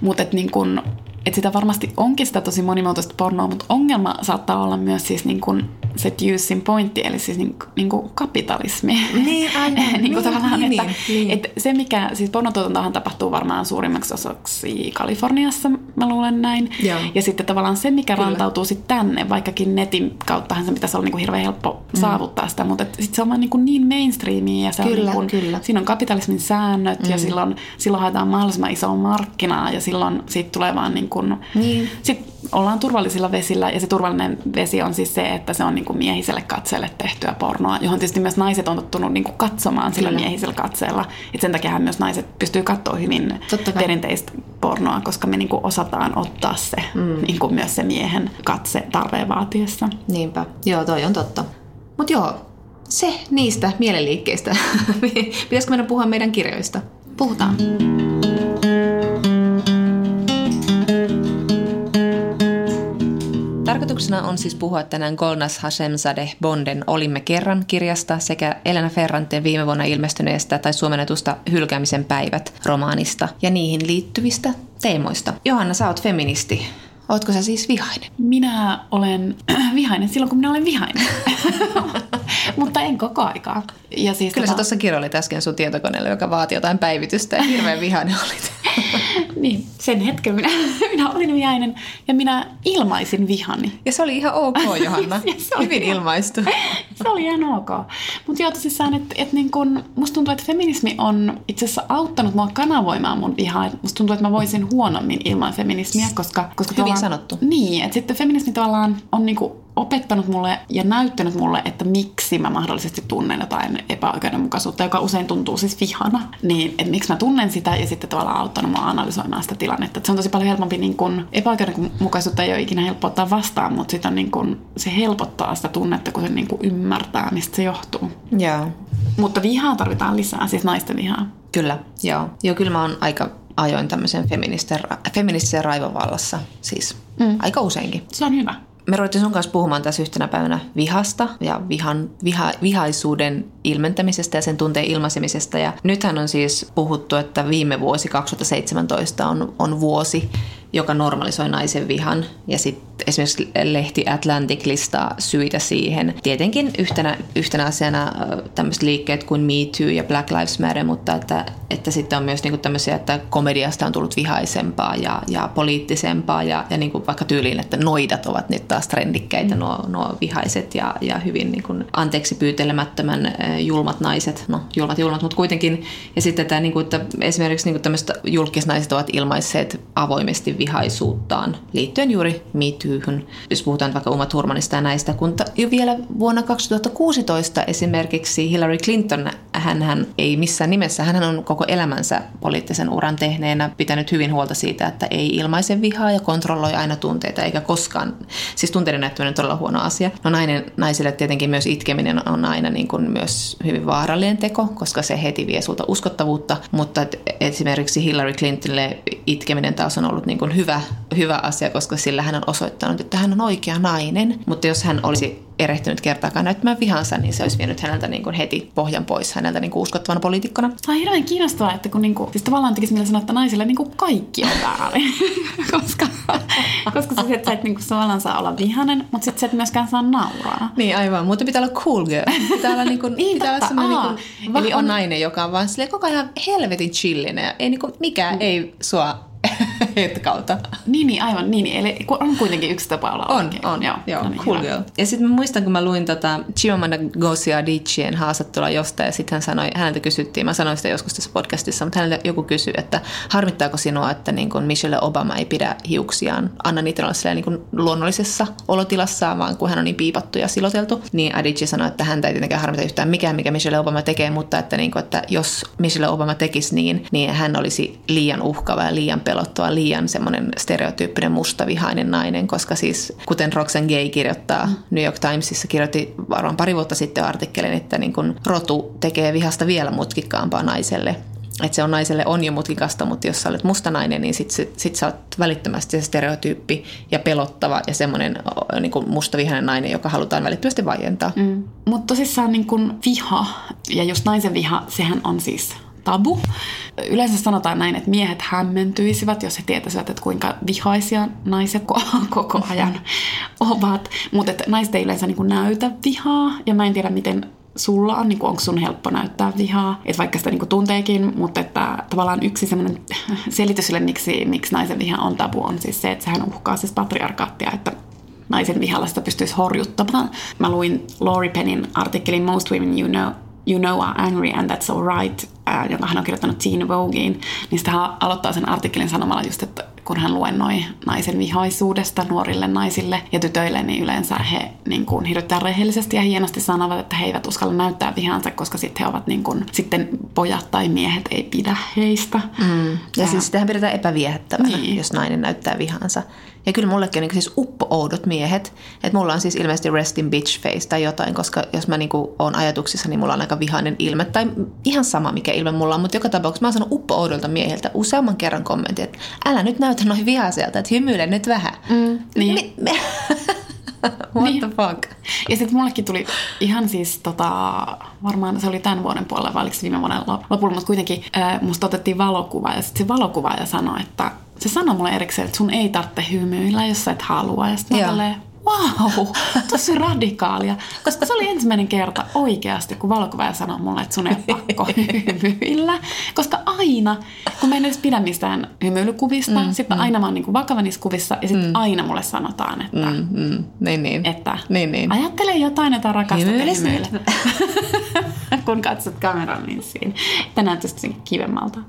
mutta niin kun, että sitä varmasti onkin sitä tosi monimuotoista pornoa, mutta ongelma saattaa olla myös siis niin kuin seducing pointti, eli siis niin, niin kuin kapitalismi. Niin, aivan. niin niin, tavallaan, niin, että, niin. että se mikä, siis pornotuotantohan tapahtuu varmaan suurimmaksi osaksi Kaliforniassa, mä luulen näin. Joo. Ja sitten tavallaan se, mikä Kyllä. rantautuu sitten tänne, vaikkakin netin kauttahan se pitäisi olla niin kuin hirveän helppo mm. saavuttaa sitä, mutta sitten se on vaan niin, kuin niin mainstreamia ja se Kyllä, on niin kuin, kyllä. siinä on kapitalismin säännöt mm. ja silloin, silloin haetaan mahdollisimman isoa markkinaa ja silloin siitä tulee vaan niin kuin, Niin. sitten ollaan turvallisilla vesillä ja se turvallinen vesi on siis se, että se on niin kuin miehiselle katseelle tehtyä pornoa, johon tietysti myös naiset on tottunut niin kuin katsomaan sillä Kyllä. miehisellä katseella. Et sen takia myös naiset pystyy katsoa hyvin perinteistä pornoa, koska me niin kuin osataan ottaa se mm. niin kuin myös se miehen katse tarpeen vaatiessa. Niinpä. Joo, toi on totta. Mutta joo, se niistä mielenliikkeistä. Pitäisikö meidän puhua meidän kirjoista? Puhutaan. Tarkoituksena on siis puhua tänään Golnas Hashemzadeh Bonden Olimme kerran kirjasta sekä Elena Ferranten viime vuonna ilmestyneestä tai suomennetusta Hylkäämisen päivät romaanista ja niihin liittyvistä teemoista. Johanna, sä oot feministi. Ootko sä siis vihainen? Minä olen vihainen silloin, kun minä olen vihainen. Mutta en koko aikaa. Ja siis Kyllä sä tota- tuossa kirjoilit äsken sun tietokoneelle, joka vaati jotain päivitystä ja hirveän vihainen olit. niin, sen hetken minä, minä olin vihainen ja minä ilmaisin vihani. Ja se oli ihan ok, Johanna. Se oli Hyvin ihan- ilmaistu. Se oli ihan ok. Mutta joo, tosissaan, että et niin kun, musta tuntuu, että feminismi on itse asiassa auttanut mua kanavoimaan mun vihaa. Musta tuntuu, että mä voisin huonommin ilman feminismiä, koska... koska Hyvin sanottu. Niin, että sitten feminismi tavallaan on niinku opettanut mulle ja näyttänyt mulle, että miksi mä mahdollisesti tunnen jotain epäoikeudenmukaisuutta, joka usein tuntuu siis vihana. Niin, että miksi mä tunnen sitä ja sitten tavallaan auttanut mua analysoimaan sitä tilannetta. Et se on tosi paljon helpompi, niin kun, epäoikeudenmukaisuutta ei ole ikinä helppo ottaa vastaan, mutta sit on niin kun, se helpottaa sitä tunnetta, kun se niin kun ymmärtää, mistä se johtuu. Joo. Mutta vihaa tarvitaan lisää, siis naisten vihaa. Kyllä, joo. Joo, kyllä mä oon aika ajoin tämmöisen feministisen raivovallassa, siis mm. aika useinkin. Se on hyvä. Me ruvettiin sun kanssa puhumaan tässä yhtenä päivänä vihasta ja vihan, viha, vihaisuuden ilmentämisestä ja sen tunteen ilmaisemisesta. Ja nythän on siis puhuttu, että viime vuosi 2017 on, on vuosi, joka normalisoi naisen vihan. Ja sitten esimerkiksi lehti Atlantic listaa syitä siihen. Tietenkin yhtenä, yhtenä asiana tämmöiset liikkeet kuin Me Too ja Black Lives Matter, mutta että, että sitten on myös niinku tämmöisiä, että komediasta on tullut vihaisempaa ja, ja poliittisempaa ja, ja niinku vaikka tyyliin, että noidat ovat nyt taas trendikkäitä, nuo, nuo vihaiset ja, ja hyvin niinku anteeksi pyytelemättömän julmat naiset, no julmat julmat, mutta kuitenkin. Ja sitten tämä, niinku, että esimerkiksi niinku tämmöiset julkisnaiset ovat ilmaisseet avoimesti vihaisuuttaan liittyen juuri Me Toohun, jos puhutaan vaikka Uma Thurmanista ja näistä, kun ta- jo vielä vuonna 2016 esimerkiksi Hillary Clinton, hän, hän ei missään nimessä, hän on koko elämänsä poliittisen uran tehneenä pitänyt hyvin huolta siitä, että ei ilmaise vihaa ja kontrolloi aina tunteita, eikä koskaan, siis tunteiden näyttäminen on todella huono asia. No nainen, naisille tietenkin myös itkeminen on aina niin kuin myös hyvin vaarallinen teko, koska se heti vie sulta uskottavuutta, mutta esimerkiksi Hillary Clintonille itkeminen taas on ollut niin kuin hyvä, hyvä asia, koska sillä hän on osoittanut, että hän on oikea nainen, mutta jos hän olisi erehtynyt kertaakaan näyttämään vihansa, niin se olisi vienyt häneltä niin kuin heti pohjan pois häneltä niin kuin uskottavana poliitikkona. Tämä on hirveän kiinnostavaa, että kun niinku, siis tavallaan tekisi mielessä sanoa, että naisille niinku kaikki on väärin. koska, koska sä, et, sä et niinku tavallaan saa olla vihanen, mutta sitten sä et myöskään saa nauraa. Niin aivan, mutta pitää olla cool girl. Pitää olla, niin kuin, Niin, pitää olla totta. semmoinen Aa. niin kuin vahva Eli on- nainen, joka on vaan silleen koko ajan helvetin chillinen. ja Ei, niin kuin, mikään mm. ei sua hetkauta. Niin, niin, aivan niin. Eli ku- on kuitenkin yksi tapa olla On, oikein. on. Joo, joo no niin, cool hyvä. girl. Ja sitten mä muistan, kun mä luin tota Chimamanda Ngozi Adichien haastattelua jostain, ja sitten hän sanoi, häneltä kysyttiin, mä sanoin sitä joskus tässä podcastissa, mutta häneltä joku kysyi, että harmittaako sinua, että niin kun Michelle Obama ei pidä hiuksiaan, anna niitä olla niin kuin luonnollisessa olotilassaan, vaan kun hän on niin piipattu ja siloteltu, niin Adichie sanoi, että häntä ei tietenkään harmita yhtään mikään, mikä Michelle Obama tekee, mutta että, niin kuin, että jos Michelle Obama tekisi niin, niin hän olisi liian uhkava ja liian pelottava, liian semmoinen stereotyyppinen mustavihainen nainen, koska siis kuten Roxanne Gay kirjoittaa New York Timesissa, kirjoitti varmaan pari vuotta sitten artikkelin, että niin kun rotu tekee vihasta vielä mutkikkaampaa naiselle. Että se on naiselle on jo mutkikasta, mutta jos sä olet musta nainen, niin sit, sit, sit sä oot välittömästi se stereotyyppi ja pelottava ja semmoinen niin kuin mustavihainen nainen, joka halutaan välittömästi vaientaa. Mm. Mutta tosissaan niin kun viha, ja just naisen viha, sehän on siis tabu. Yleensä sanotaan näin, että miehet hämmentyisivät, jos he tietäisivät, että kuinka vihaisia naiset koko ajan ovat. Mutta naiset ei yleensä niin näytä vihaa, ja mä en tiedä, miten sulla on, niin onko sun helppo näyttää vihaa, että vaikka sitä niin tunteekin, mutta että tavallaan yksi semmoinen selitys sille, miksi, miksi naisen viha on tabu, on siis se, että sehän uhkaa siis patriarkaattia, että naisen vihalla sitä pystyisi horjuttamaan. Mä luin Laurie Pennin artikkelin Most Women You Know, you know are angry and that's all right, jonka hän on kirjoittanut Teen Vogeen, niin sitä hän aloittaa sen artikkelin sanomalla just, että kun hän luennoi naisen vihaisuudesta nuorille naisille ja tytöille, niin yleensä he niin kuin, hirveän rehellisesti ja hienosti sanovat, että he eivät uskalla näyttää vihansa, koska sitten he ovat niin kuin, sitten pojat tai miehet ei pidä heistä. Mm. Ja, ja siis sitähän pidetään epäviehättävänä, niin. jos nainen näyttää vihansa. Ja kyllä mullekin on niin siis uppo-oudot miehet. Että mulla on siis ilmeisesti resting bitch face tai jotain, koska jos mä niin oon ajatuksissa, niin mulla on aika vihainen ilme. Tai ihan sama, mikä ilme mulla on. Mutta joka tapauksessa mä oon sanonut uppo-oudolta miehiltä useamman kerran kommentin, että älä nyt näytä noin vihaiselta, että hymyile nyt vähän. Mm, niin. Mi- me- What niin. the fuck? Ja sitten mullekin tuli ihan siis tota, varmaan se oli tämän vuoden puolella, vai oliko se viime vuoden lopulla, mutta kuitenkin äh, musta otettiin valokuva ja sitten se valokuvaaja sanoi, että se sanoi mulle erikseen, että sun ei tarvitse hymyillä, jos sä et halua. Ja sitten wow, tosi radikaalia. Koska se oli ensimmäinen kerta oikeasti, kun valokuvaaja sanoi mulle, että sun ei ole pakko hymyillä. Koska aina, kun mä en edes pidä mistään hymyilykuvista, mm, sitten mm. aina mä oon niin vakava niissä kuvissa ja sitten mm. aina mulle sanotaan, että, mm, mm. Niin, niin. että niin, niin. ajattele jotain, jota rakastat kun katsot kameran, niin siinä. Tänään tietysti kivemmalta.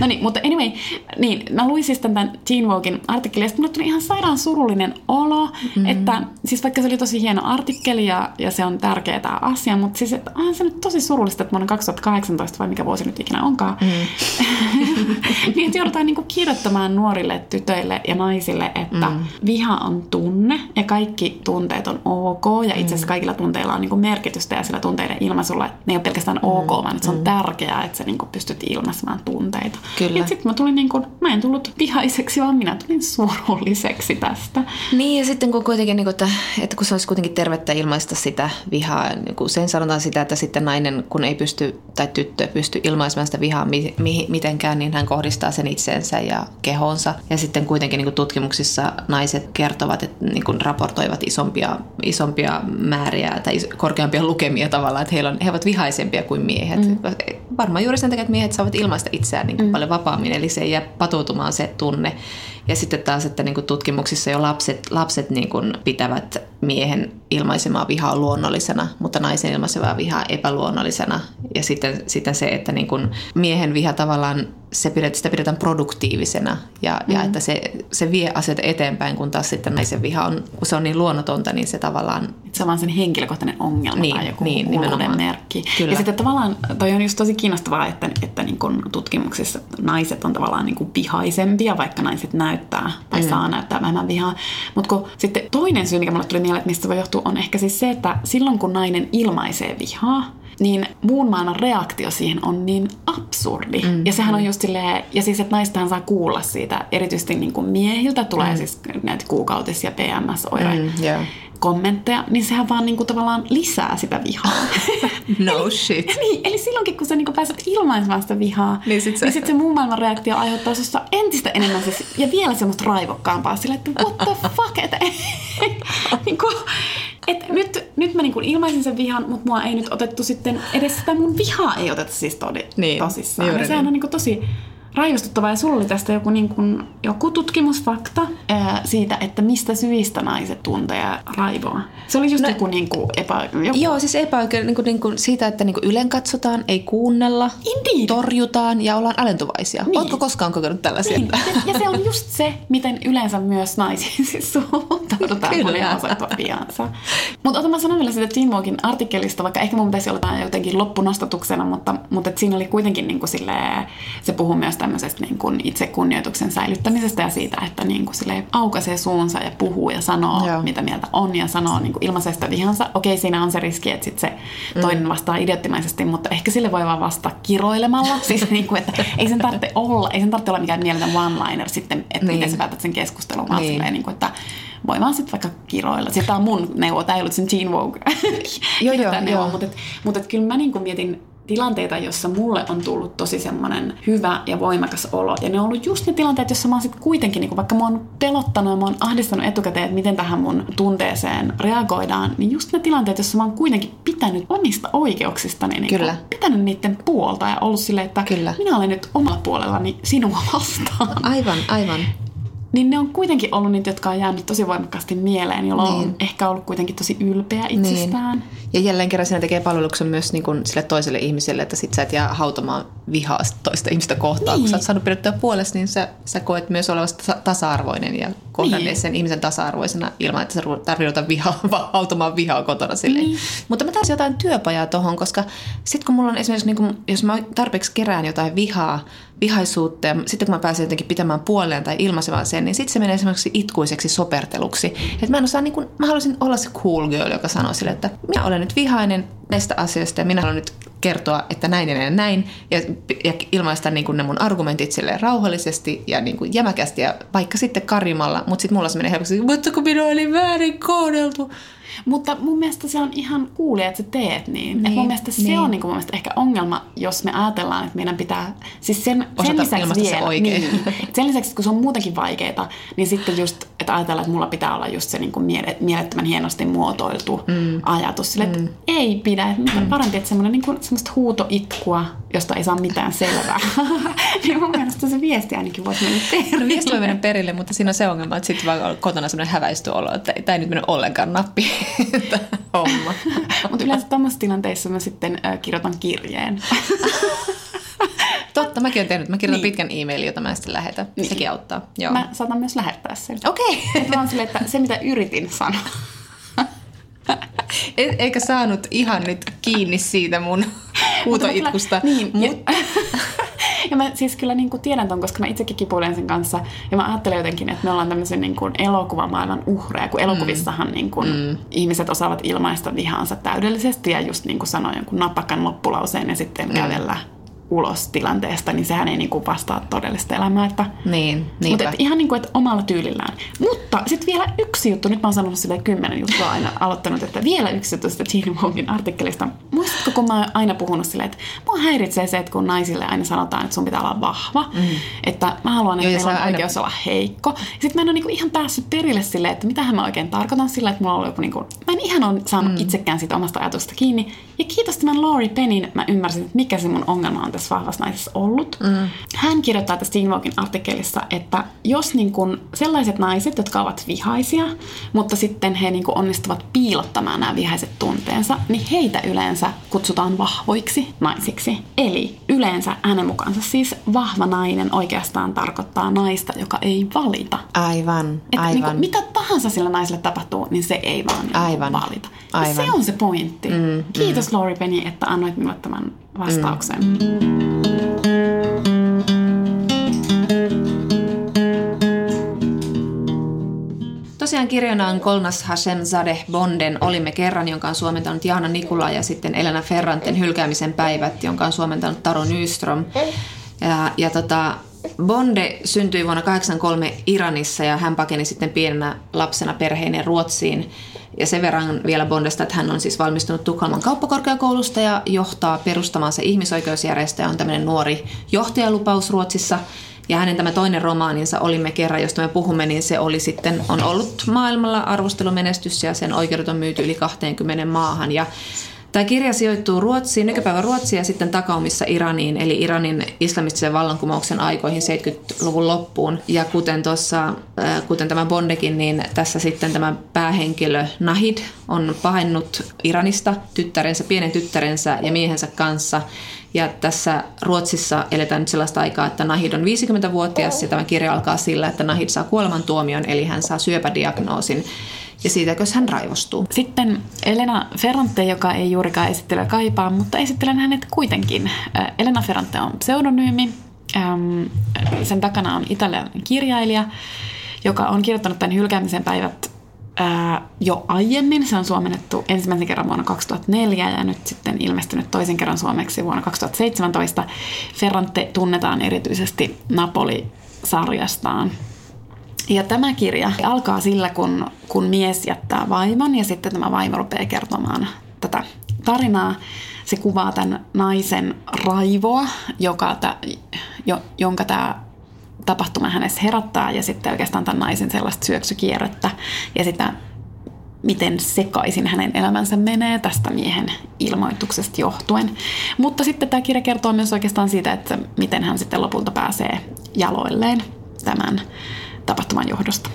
No niin, mutta anyway, niin, mä luin siis tämän Teen Voguein artikkelin, ja mulle tuli ihan sairaan surullinen olo, mm. Että siis vaikka se oli tosi hieno artikkeli ja, ja se on tärkeä tämä asia, mutta siis että onhan se nyt tosi surullista, että vuonna 2018 vai mikä vuosi nyt ikinä onkaan, mm. niin että joudutaan niinku kirjoittamaan nuorille tytöille ja naisille, että mm. viha on tunne ja kaikki tunteet on ok ja itse asiassa mm. kaikilla tunteilla on niinku merkitystä ja sillä tunteiden ilmaisulla, että ne ei ole pelkästään ok, mm. vaan että se on mm. tärkeää, että sä niinku pystyt ilmaisemaan tunteita. Kyllä. Ja sitten mä tulin niin kuin, mä en tullut vihaiseksi, vaan minä tulin surulliseksi tästä. Niin ja sitten kun kuitenkin, niin kuin, että, että kun se olisi kuitenkin tervettä ilmaista sitä vihaa, niin kuin sen sanotaan sitä, että sitten nainen, kun ei pysty, tai tyttö pysty ilmaisemaan sitä vihaa mi, mi, mitenkään, niin hän kohdistaa sen itseensä ja kehonsa. Ja sitten kuitenkin niin kuin tutkimuksissa naiset kertovat, että niin kuin raportoivat isompia, isompia määriä tai korkeampia lukemia tavallaan, että heillä on, he ovat vihaisempia kuin miehet. Mm. Varmaan juuri sen takia, että miehet saavat ilmaista itseään niin mm. paljon vapaammin, eli se ei jää patoutumaan se tunne. Ja sitten taas, että niin kuin tutkimuksissa jo lapset, lapset niin kuin pitävät miehen ilmaisemaa vihaa luonnollisena, mutta naisen ilmaisevaa vihaa epäluonnollisena. Ja sitten, sitten se, että niin kuin miehen viha tavallaan se pidet, sitä pidetään produktiivisena ja, mm. ja että se, se vie asioita eteenpäin, kun taas sitten naisen viha on, kun se on niin luonnotonta, niin se tavallaan... Se on vaan sen henkilökohtainen ongelma niin, tai joku niin, nimenomaan. merkki. Kyllä. Ja sitten tavallaan, toi on just tosi kiinnostavaa, että, että niin kun tutkimuksissa naiset on tavallaan niin kuin vihaisempia, vaikka naiset näyttää tai mm. saa näyttää vähemmän vihaa. Mutta sitten toinen syy, mikä mulle tuli mieleen, että mistä se voi johtua, on ehkä siis se, että silloin kun nainen ilmaisee vihaa, niin muun maailman reaktio siihen on niin absurdi. Mm, ja sehän on just silleen, ja siis että naistahan saa kuulla siitä, erityisesti niin kuin miehiltä tulee mm. siis näitä kuukautisia PMS-oireita. Mm, yeah kommentteja, niin sehän vaan niinku tavallaan lisää sitä vihaa. no shit. niin, eli silloinkin kun sä niinku pääset ilmaisemaan sitä vihaa, niin sit se, niin sit se muun maailman reaktio aiheuttaa sinusta entistä enemmän siis, ja vielä semmoista raivokkaampaa sillä, että what the fuck, että niinku, et nyt, nyt mä niinku ilmaisin sen vihan, mutta mua ei nyt otettu sitten, edes sitä mun vihaa ei oteta siis todi, niin, tosissaan. Niin, sehän niin. on niinku tosi raivostuttavaa ja sulla oli tästä joku, niin kuin, joku tutkimusfakta ää, siitä, että mistä syistä naiset tuntee raivoa. Se oli just no, joku, niin kuin, epä... Joku... Joo, siis epäoikeuden niin kuin, niin kuin siitä, että niin kuin ylen katsotaan, ei kuunnella, Indeed. torjutaan ja ollaan alentuvaisia. Niin. Oletko koskaan kokenut tällaisia? Niin. Ja, ja se on just se, miten yleensä myös naisiin siis suhtaudutaan, kun ne osoittaa piansa. Mutta otan mä sanon vielä siitä Teen Voguein artikkelista, vaikka ehkä mun pitäisi olla jotenkin loppunostatuksena, mutta, mutta et siinä oli kuitenkin niin kuin silleen, se puhuu myös tämmöisestä niin kuin itsekunnioituksen säilyttämisestä ja siitä, että niin kuin aukaisee suunsa ja puhuu ja sanoo, Joo. mitä mieltä on ja sanoo niin ilmaisesta vihansa. Okei, siinä on se riski, että sit se mm. toinen vastaa idioottimaisesti, mutta ehkä sille voi vaan vastata kiroilemalla. siis niin kuin, että ei sen tarvitse olla, ei sen tarvitse olla mikään mieletön one-liner sitten, että niin. miten sä päätät sen keskustelun, vaan niin. silleen, niin kuin, että voi vaan sitten vaikka kiroilla. Sitten tämä on mun neuvo, tämä ei ollut sen Teen Vogue. joo, joo, joo. Mutta, et, et kyllä mä niin kuin mietin tilanteita, jossa mulle on tullut tosi semmoinen hyvä ja voimakas olo. Ja ne on ollut just ne tilanteet, jossa mä oon sit kuitenkin, niin vaikka mä oon pelottanut ja mä oon ahdistanut etukäteen, että miten tähän mun tunteeseen reagoidaan, niin just ne tilanteet, jossa mä oon kuitenkin pitänyt omista oikeuksistani, niin Kyllä. pitänyt niiden puolta ja ollut silleen, että Kyllä. minä olen nyt omalla puolellani sinua vastaan. Aivan, aivan. Niin ne on kuitenkin ollut niitä, jotka on jäänyt tosi voimakkaasti mieleen, jolloin Niin. on ehkä ollut kuitenkin tosi ylpeä itsestään. Niin. Ja jälleen kerran siinä tekee palveluksen myös niin kuin sille toiselle ihmiselle, että sit sä et jää hautamaan vihaa toista ihmistä kohtaan. Niin. Kun sä oot saanut pidettyä puolesta, niin sä, sä koet myös olevasta tasa- tasa-arvoinen ja kohdanneet Niin. sen ihmisen tasa-arvoisena ilman, että sä tarvii ruveta vihaa, vaan hautamaan vihaa kotona silleen. Niin. Mutta mä taisin jotain työpajaa tohon, koska sit kun mulla on esimerkiksi, niin kun, jos mä tarpeeksi kerään jotain vihaa, vihaisuutta ja sitten kun mä pääsen jotenkin pitämään puoleen tai ilmaisemaan sen, niin sitten se menee esimerkiksi itkuiseksi soperteluksi. Että mä en osaa, niin kun, mä haluaisin olla se cool girl, joka sanoo sille, että minä olen nyt vihainen näistä asioista ja minä haluan nyt kertoa, että näin ja näin ja näin ja, ja ilmaista niin kuin ne mun argumentit sille rauhallisesti ja niin kuin jämäkästi ja vaikka sitten karimalla, mutta sitten mulla se menee helposti, mutta kun minua oli väärin kohdeltu. Mutta mun mielestä se on ihan kuulia, että sä teet niin. niin. Et mun mielestä se niin. on niin kuin mun mielestä ehkä ongelma, jos me ajatellaan, että meidän pitää... Siis sen, sen lisäksi ilmaista se vielä, oikein. Niin, sen lisäksi, kun se on muutenkin vaikeaa, niin sitten just, että ajatellaan, että mulla pitää olla just se niin kuin miele- mielettömän hienosti muotoiltu mm. ajatus. Sille, että mm. ei pidä. Että mm. parempi, että semmoinen niin kuin, semmoista huutoitkua, josta ei saa mitään selvää. niin mun mielestä se viesti ainakin voisi mennä perille. No viesti voi mennä perille, mutta siinä on se ongelma, että sitten vaan on kotona semmoinen häväisty olo, että tämä ei nyt mene ollenkaan nappi tämä homma. Mutta yleensä tämmöisissä tilanteissa mä sitten äh, kirjoitan kirjeen. Totta, mäkin olen tehnyt. Mä kirjoitan Niin. pitkän e-mailin, jota mä en sitten lähetä. Niin. Sekin auttaa. Joo. Mä saatan myös lähettää sen. Okei. Että mä oon silleen, että se mitä yritin sanoa. E- eikä saanut ihan nyt kiinni siitä mun huutoitkusta. Niin, Mut, ja, ja mä siis kyllä niin kuin tiedän ton, koska mä itsekin kipuilen sen kanssa. Ja mä ajattelen jotenkin, että me ollaan tämmöisen niin kuin elokuvamaailman uhreja, kun elokuvissahan niin kuin mm. ihmiset osaavat ilmaista vihaansa täydellisesti ja just niin kuin sanoa jonkun napakan loppulauseen ja sitten mm. kävellä ulos tilanteesta, niin sehän ei niin kuin vastaa todellista elämää. Että niin, mutta et ihan niin kuin, että omalla tyylillään. Mutta sitten vielä yksi juttu, nyt mä oon sanonut sille kymmenen juttua aina aloittanut, että vielä yksi juttu sitä Teen Wongin artikkelista. Muistatko, kun mä oon aina puhunut silleen, että mua häiritsee se, että kun naisille aina sanotaan, että sun pitää olla vahva, mm. että mä haluan, että Joo, meillä on aina- oikeus olla heikko. Sitten mä en ole niinku ihan päässyt perille silleen, että mitä mä oikein tarkoitan sillä, että mulla on ollut joku niinku, mä en ihan ole saanut mm. itsekään siitä omasta ajatusta kiinni. Ja kiitos tämän Laurie Pennin, mä ymmärsin, että mikä se mun ongelma on tässä vahvassa naisessa ollut. Mm. Hän kirjoittaa tässä Teen artikkelissa, että jos niin kun sellaiset naiset, jotka ovat vihaisia, mutta sitten he niin onnistuvat piilottamaan nämä vihaiset tunteensa, niin heitä yleensä kutsutaan vahvoiksi naisiksi. Eli yleensä hänen mukaansa siis vahva nainen oikeastaan tarkoittaa naista, joka ei valita. Aivan, Että niin aivan. kuin, mitä tahansa sille naiselle tapahtuu, niin se ei vaan niin Aivan. valita. Ja Aivan. se on se pointti. Mm, Kiitos mm. Lori Penny, että annoit minulle tämän vastauksen. Tosiaan kirjana on Kolnas Hashem Zadeh Bonden Olimme kerran, jonka on suomentanut Jaana Nikula ja sitten Elena Ferranten Hylkäämisen päivät, jonka on suomentanut Taro Nyström. Ja, ja tota, Bonde syntyi vuonna 1983 Iranissa ja hän pakeni sitten pienenä lapsena perheineen Ruotsiin. Ja sen verran vielä Bondesta, että hän on siis valmistunut Tukholman kauppakorkeakoulusta ja johtaa perustamaansa ihmisoikeusjärjestö ja on tämmöinen nuori johtajalupaus Ruotsissa. Ja hänen tämä toinen romaaninsa Olimme kerran, josta me puhumme, niin se oli sitten, on ollut maailmalla arvostelumenestys ja sen oikeudet on myyty yli 20 maahan. Ja Tämä kirja sijoittuu Ruotsiin, nykypäivän Ruotsiin ja sitten takaumissa Iraniin, eli Iranin islamistisen vallankumouksen aikoihin 70-luvun loppuun. Ja kuten tuossa, äh, kuten tämä Bondekin, niin tässä sitten tämä päähenkilö Nahid on pahennut Iranista tyttärensä, pienen tyttärensä ja miehensä kanssa. Ja tässä Ruotsissa eletään nyt sellaista aikaa, että Nahid on 50-vuotias ja tämä kirja alkaa sillä, että Nahid saa kuolemantuomion, eli hän saa syöpädiagnoosin. Ja siitäkös hän raivostuu. Sitten Elena Ferrante, joka ei juurikaan esittelyä kaipaa, mutta esittelen hänet kuitenkin. Elena Ferrante on pseudonyymi. Sen takana on italialainen kirjailija, joka on kirjoittanut tämän hylkäämisen päivät jo aiemmin. Se on suomennettu ensimmäisen kerran vuonna 2004 ja nyt sitten ilmestynyt toisen kerran suomeksi vuonna 2017. Ferrante tunnetaan erityisesti Napoli-sarjastaan. Ja tämä kirja alkaa sillä, kun, kun mies jättää vaimon ja sitten tämä vaimo rupeaa kertomaan tätä tarinaa se kuvaa tämän naisen raivoa, joka ta, jo, jonka tämä tapahtuma hänessä herättää ja sitten oikeastaan tämän naisen sellaista syöksykierrettä ja sitä miten sekaisin hänen elämänsä menee tästä miehen ilmoituksesta johtuen. Mutta sitten tämä kirja kertoo myös oikeastaan siitä, että miten hän sitten lopulta pääsee jaloilleen tämän tapahtuman johdosta.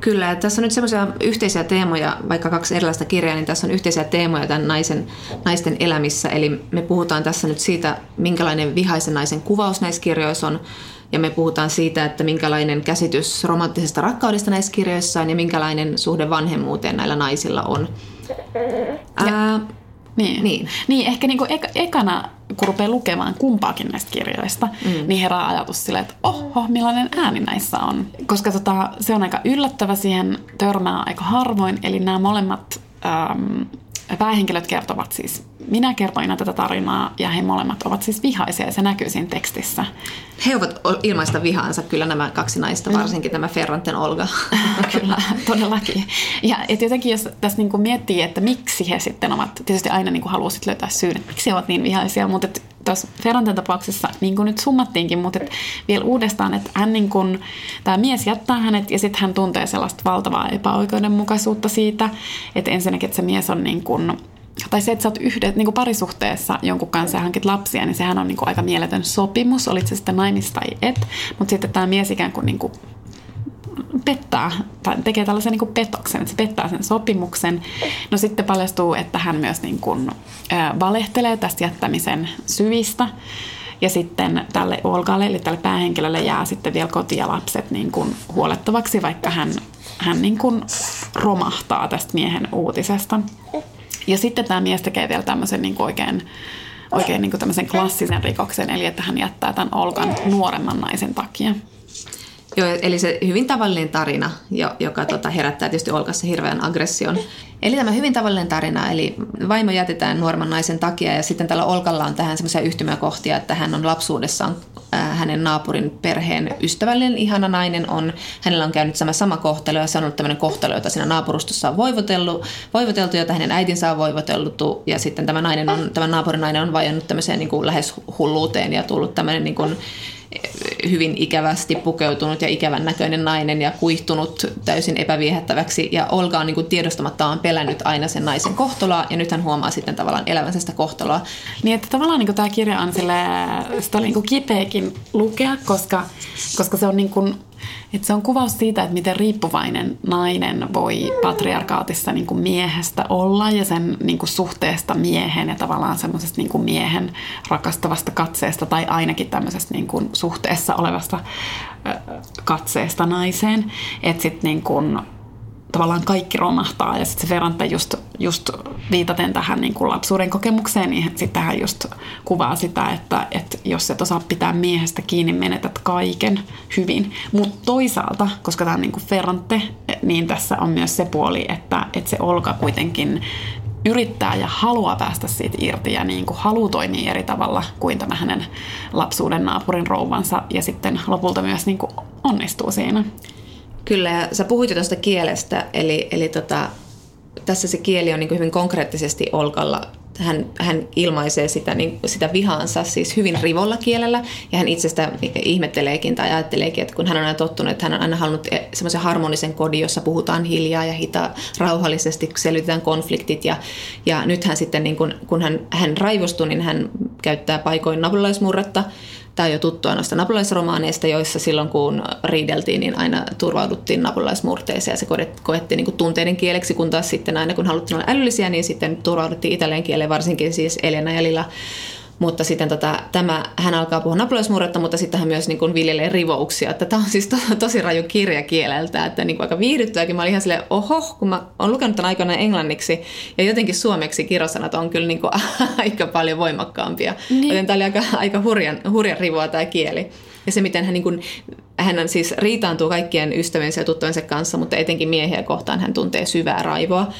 Kyllä, tässä on nyt semmoisia yhteisiä teemoja, vaikka kaksi erilaista kirjaa, niin tässä on yhteisiä teemoja tämän naisen, naisten elämissä. Eli me puhutaan tässä nyt siitä, minkälainen vihaisen naisen kuvaus näissä kirjoissa on, ja me puhutaan siitä, että minkälainen käsitys romanttisesta rakkaudesta näissä kirjoissa on ja minkälainen suhde vanhemmuuteen näillä naisilla on. Ää, niin. niin. niin, ehkä niinku ek- ekana, kun rupeaa lukemaan kumpaakin näistä kirjoista, mm. niin herää ajatus silleen, että oho, millainen ääni näissä on. Koska tota, se on aika yllättävä, siihen törmää aika harvoin, eli nämä molemmat äm, päähenkilöt kertovat siis, minä kertoin tätä tarinaa ja he molemmat ovat siis vihaisia ja se näkyy siinä tekstissä. He ovat ilmaista vihaansa kyllä nämä kaksi naista, mm. varsinkin tämä Ferranten Olga. kyllä, todellakin. Ja et jotenkin jos tässä niinku miettii, että miksi he sitten ovat, tietysti aina niinku haluaa löytää syyn, että miksi he ovat niin vihaisia, mutta tuossa Ferranten tapauksessa, niin kuin nyt summattiinkin, mutta et vielä uudestaan, että hän niin kuin, tämä mies jättää hänet ja sitten hän tuntee sellaista valtavaa epäoikeudenmukaisuutta siitä, että ensinnäkin, että se mies on niin kuin, tai se, että sä oot yhdet, niin kuin parisuhteessa jonkun kanssa ja hankit lapsia, niin sehän on niin kuin aika mieletön sopimus, olit se sitten naimista tai et. Mutta sitten tämä mies ikään kuin, niin kuin pettää tai tekee tällaisen niin kuin petoksen, että se pettää sen sopimuksen. No sitten paljastuu, että hän myös niin kuin, äh, valehtelee tästä jättämisen syvistä. Ja sitten tälle Olgalle, eli tälle päähenkilölle jää sitten vielä koti ja lapset niin kuin huolettavaksi, vaikka hän, hän niin kuin romahtaa tästä miehen uutisesta. Ja sitten tämä mies tekee vielä tämmöisen niin kuin oikein, oikein niin kuin tämmöisen klassisen rikoksen, eli että hän jättää tämän Olgan nuoremman naisen takia. Joo, eli se hyvin tavallinen tarina, joka tota, herättää tietysti Olkassa hirveän aggression. Eli tämä hyvin tavallinen tarina, eli vaimo jätetään nuorman naisen takia ja sitten tällä Olkalla on tähän semmoisia yhtymäkohtia, että hän on lapsuudessaan äh, hänen naapurin perheen ystävällinen, ihana nainen on, hänellä on käynyt sama sama kohtelu ja se on ollut tämmöinen kohtelu, jota siinä naapurustossa on voivoteltu, voivoteltu jota hänen äitinsä on voivoteltu ja sitten tämä, nainen on, tämä naapurin nainen on vajonnut tämmöiseen niin kuin lähes hulluuteen ja tullut tämmöinen niin kuin, hyvin ikävästi pukeutunut ja ikävän näköinen nainen ja kuihtunut täysin epäviehättäväksi. Ja Olga on niin kuin tiedostamattaan pelännyt aina sen naisen kohtaloa ja nyt hän huomaa sitten tavallaan elävänsä sitä kohtaloa. Niin, että tavallaan niin kuin tämä kirja on sille, sitä oli niin kuin kipeäkin lukea, koska, koska se on niin kuin et se on kuvaus siitä, että miten riippuvainen nainen voi patriarkaatissa niin kuin miehestä olla ja sen niin kuin suhteesta miehen ja tavallaan semmoisesta niin miehen rakastavasta katseesta tai ainakin tämmöisestä niin kuin suhteessa olevasta katseesta naiseen. Että sitten niin kuin tavallaan kaikki romahtaa. Ja sitten se Ferrante just, just viitaten tähän niin kuin lapsuuden kokemukseen, niin sitten hän just kuvaa sitä, että, että jos et osaa pitää miehestä kiinni, menetät kaiken hyvin. Mutta toisaalta, koska tämä on niin Ferrante, niin tässä on myös se puoli, että, että se Olka kuitenkin yrittää ja haluaa päästä siitä irti ja niin kuin haluaa toimia eri tavalla kuin tämä hänen lapsuuden naapurin rouvansa ja sitten lopulta myös niin kuin onnistuu siinä. Kyllä, ja sä puhuit jo tuosta kielestä, eli, eli tota, tässä se kieli on niin hyvin konkreettisesti Olkalla. Hän, hän ilmaisee sitä, niin, sitä vihaansa siis hyvin rivolla kielellä, ja hän itsestä ihmetteleekin tai ajatteleekin, että kun hän on aina tottunut, että hän on aina halunnut e, semmoisen harmonisen kodin, jossa puhutaan hiljaa ja hita, rauhallisesti, selvitetään konfliktit, ja, ja nyt hän sitten, niin kun, kun hän, hän raivostuu, niin hän käyttää paikoin nabulaismurretta, Tämä on jo tuttua noista napulaisromaaneista, joissa silloin kun riideltiin, niin aina turvauduttiin napulaismurteeseen ja se koettiin niin kuin tunteiden kieleksi, kun taas sitten aina kun haluttiin olla älyllisiä, niin sitten turvauduttiin italian kieleen, varsinkin siis Elena ja Lilla mutta sitten tota, tämä, hän alkaa puhua napulaismurretta, mutta sitten hän myös niin kuin viljelee rivouksia. Että tämä on siis to, tosi raju kirja kieleltä, että niin kuin aika viihdyttäväkin. Mä olin ihan silleen, oho, kun mä oon lukenut tämän aikana englanniksi ja jotenkin suomeksi kirjosanat on kyllä niin kuin aika paljon voimakkaampia. Niin. Joten tämä oli aika, aika hurjan, hurjan rivoa tämä kieli. Ja se, miten hän, niin kuin, hän siis riitaantuu kaikkien ystäviensä ja tuttujensa kanssa, mutta etenkin miehiä kohtaan hän tuntee syvää raivoa.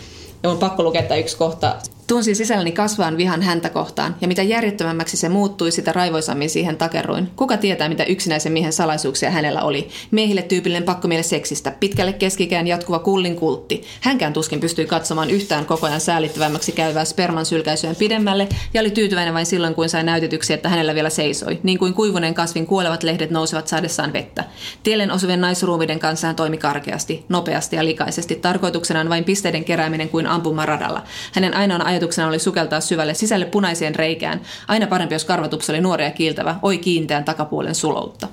Ja on pakko lukea tämä yksi kohta Tunsin sisälläni kasvaan vihan häntä kohtaan, ja mitä järjettömämmäksi se muuttui, sitä raivoisammin siihen takerruin. Kuka tietää, mitä yksinäisen miehen salaisuuksia hänellä oli? Miehille tyypillinen pakkomiele seksistä, pitkälle keskikään jatkuva kullin kultti. Hänkään tuskin pystyi katsomaan yhtään koko ajan säälittävämmäksi käyvää sperman sylkäisyön pidemmälle, ja oli tyytyväinen vain silloin, kun sai näytetyksi, että hänellä vielä seisoi, niin kuin kuivuneen kasvin kuolevat lehdet nousevat saadessaan vettä. Tiellen osuvien naisruumiden kanssa hän toimi karkeasti, nopeasti ja likaisesti, tarkoituksenaan vain pisteiden kerääminen kuin ampumaradalla. Hänen ainoana ajatuksena oli sukeltaa syvälle sisälle punaiseen reikään. Aina parempi, jos karvatups oli nuori ja kiiltävä, oi kiinteän takapuolen suloutta.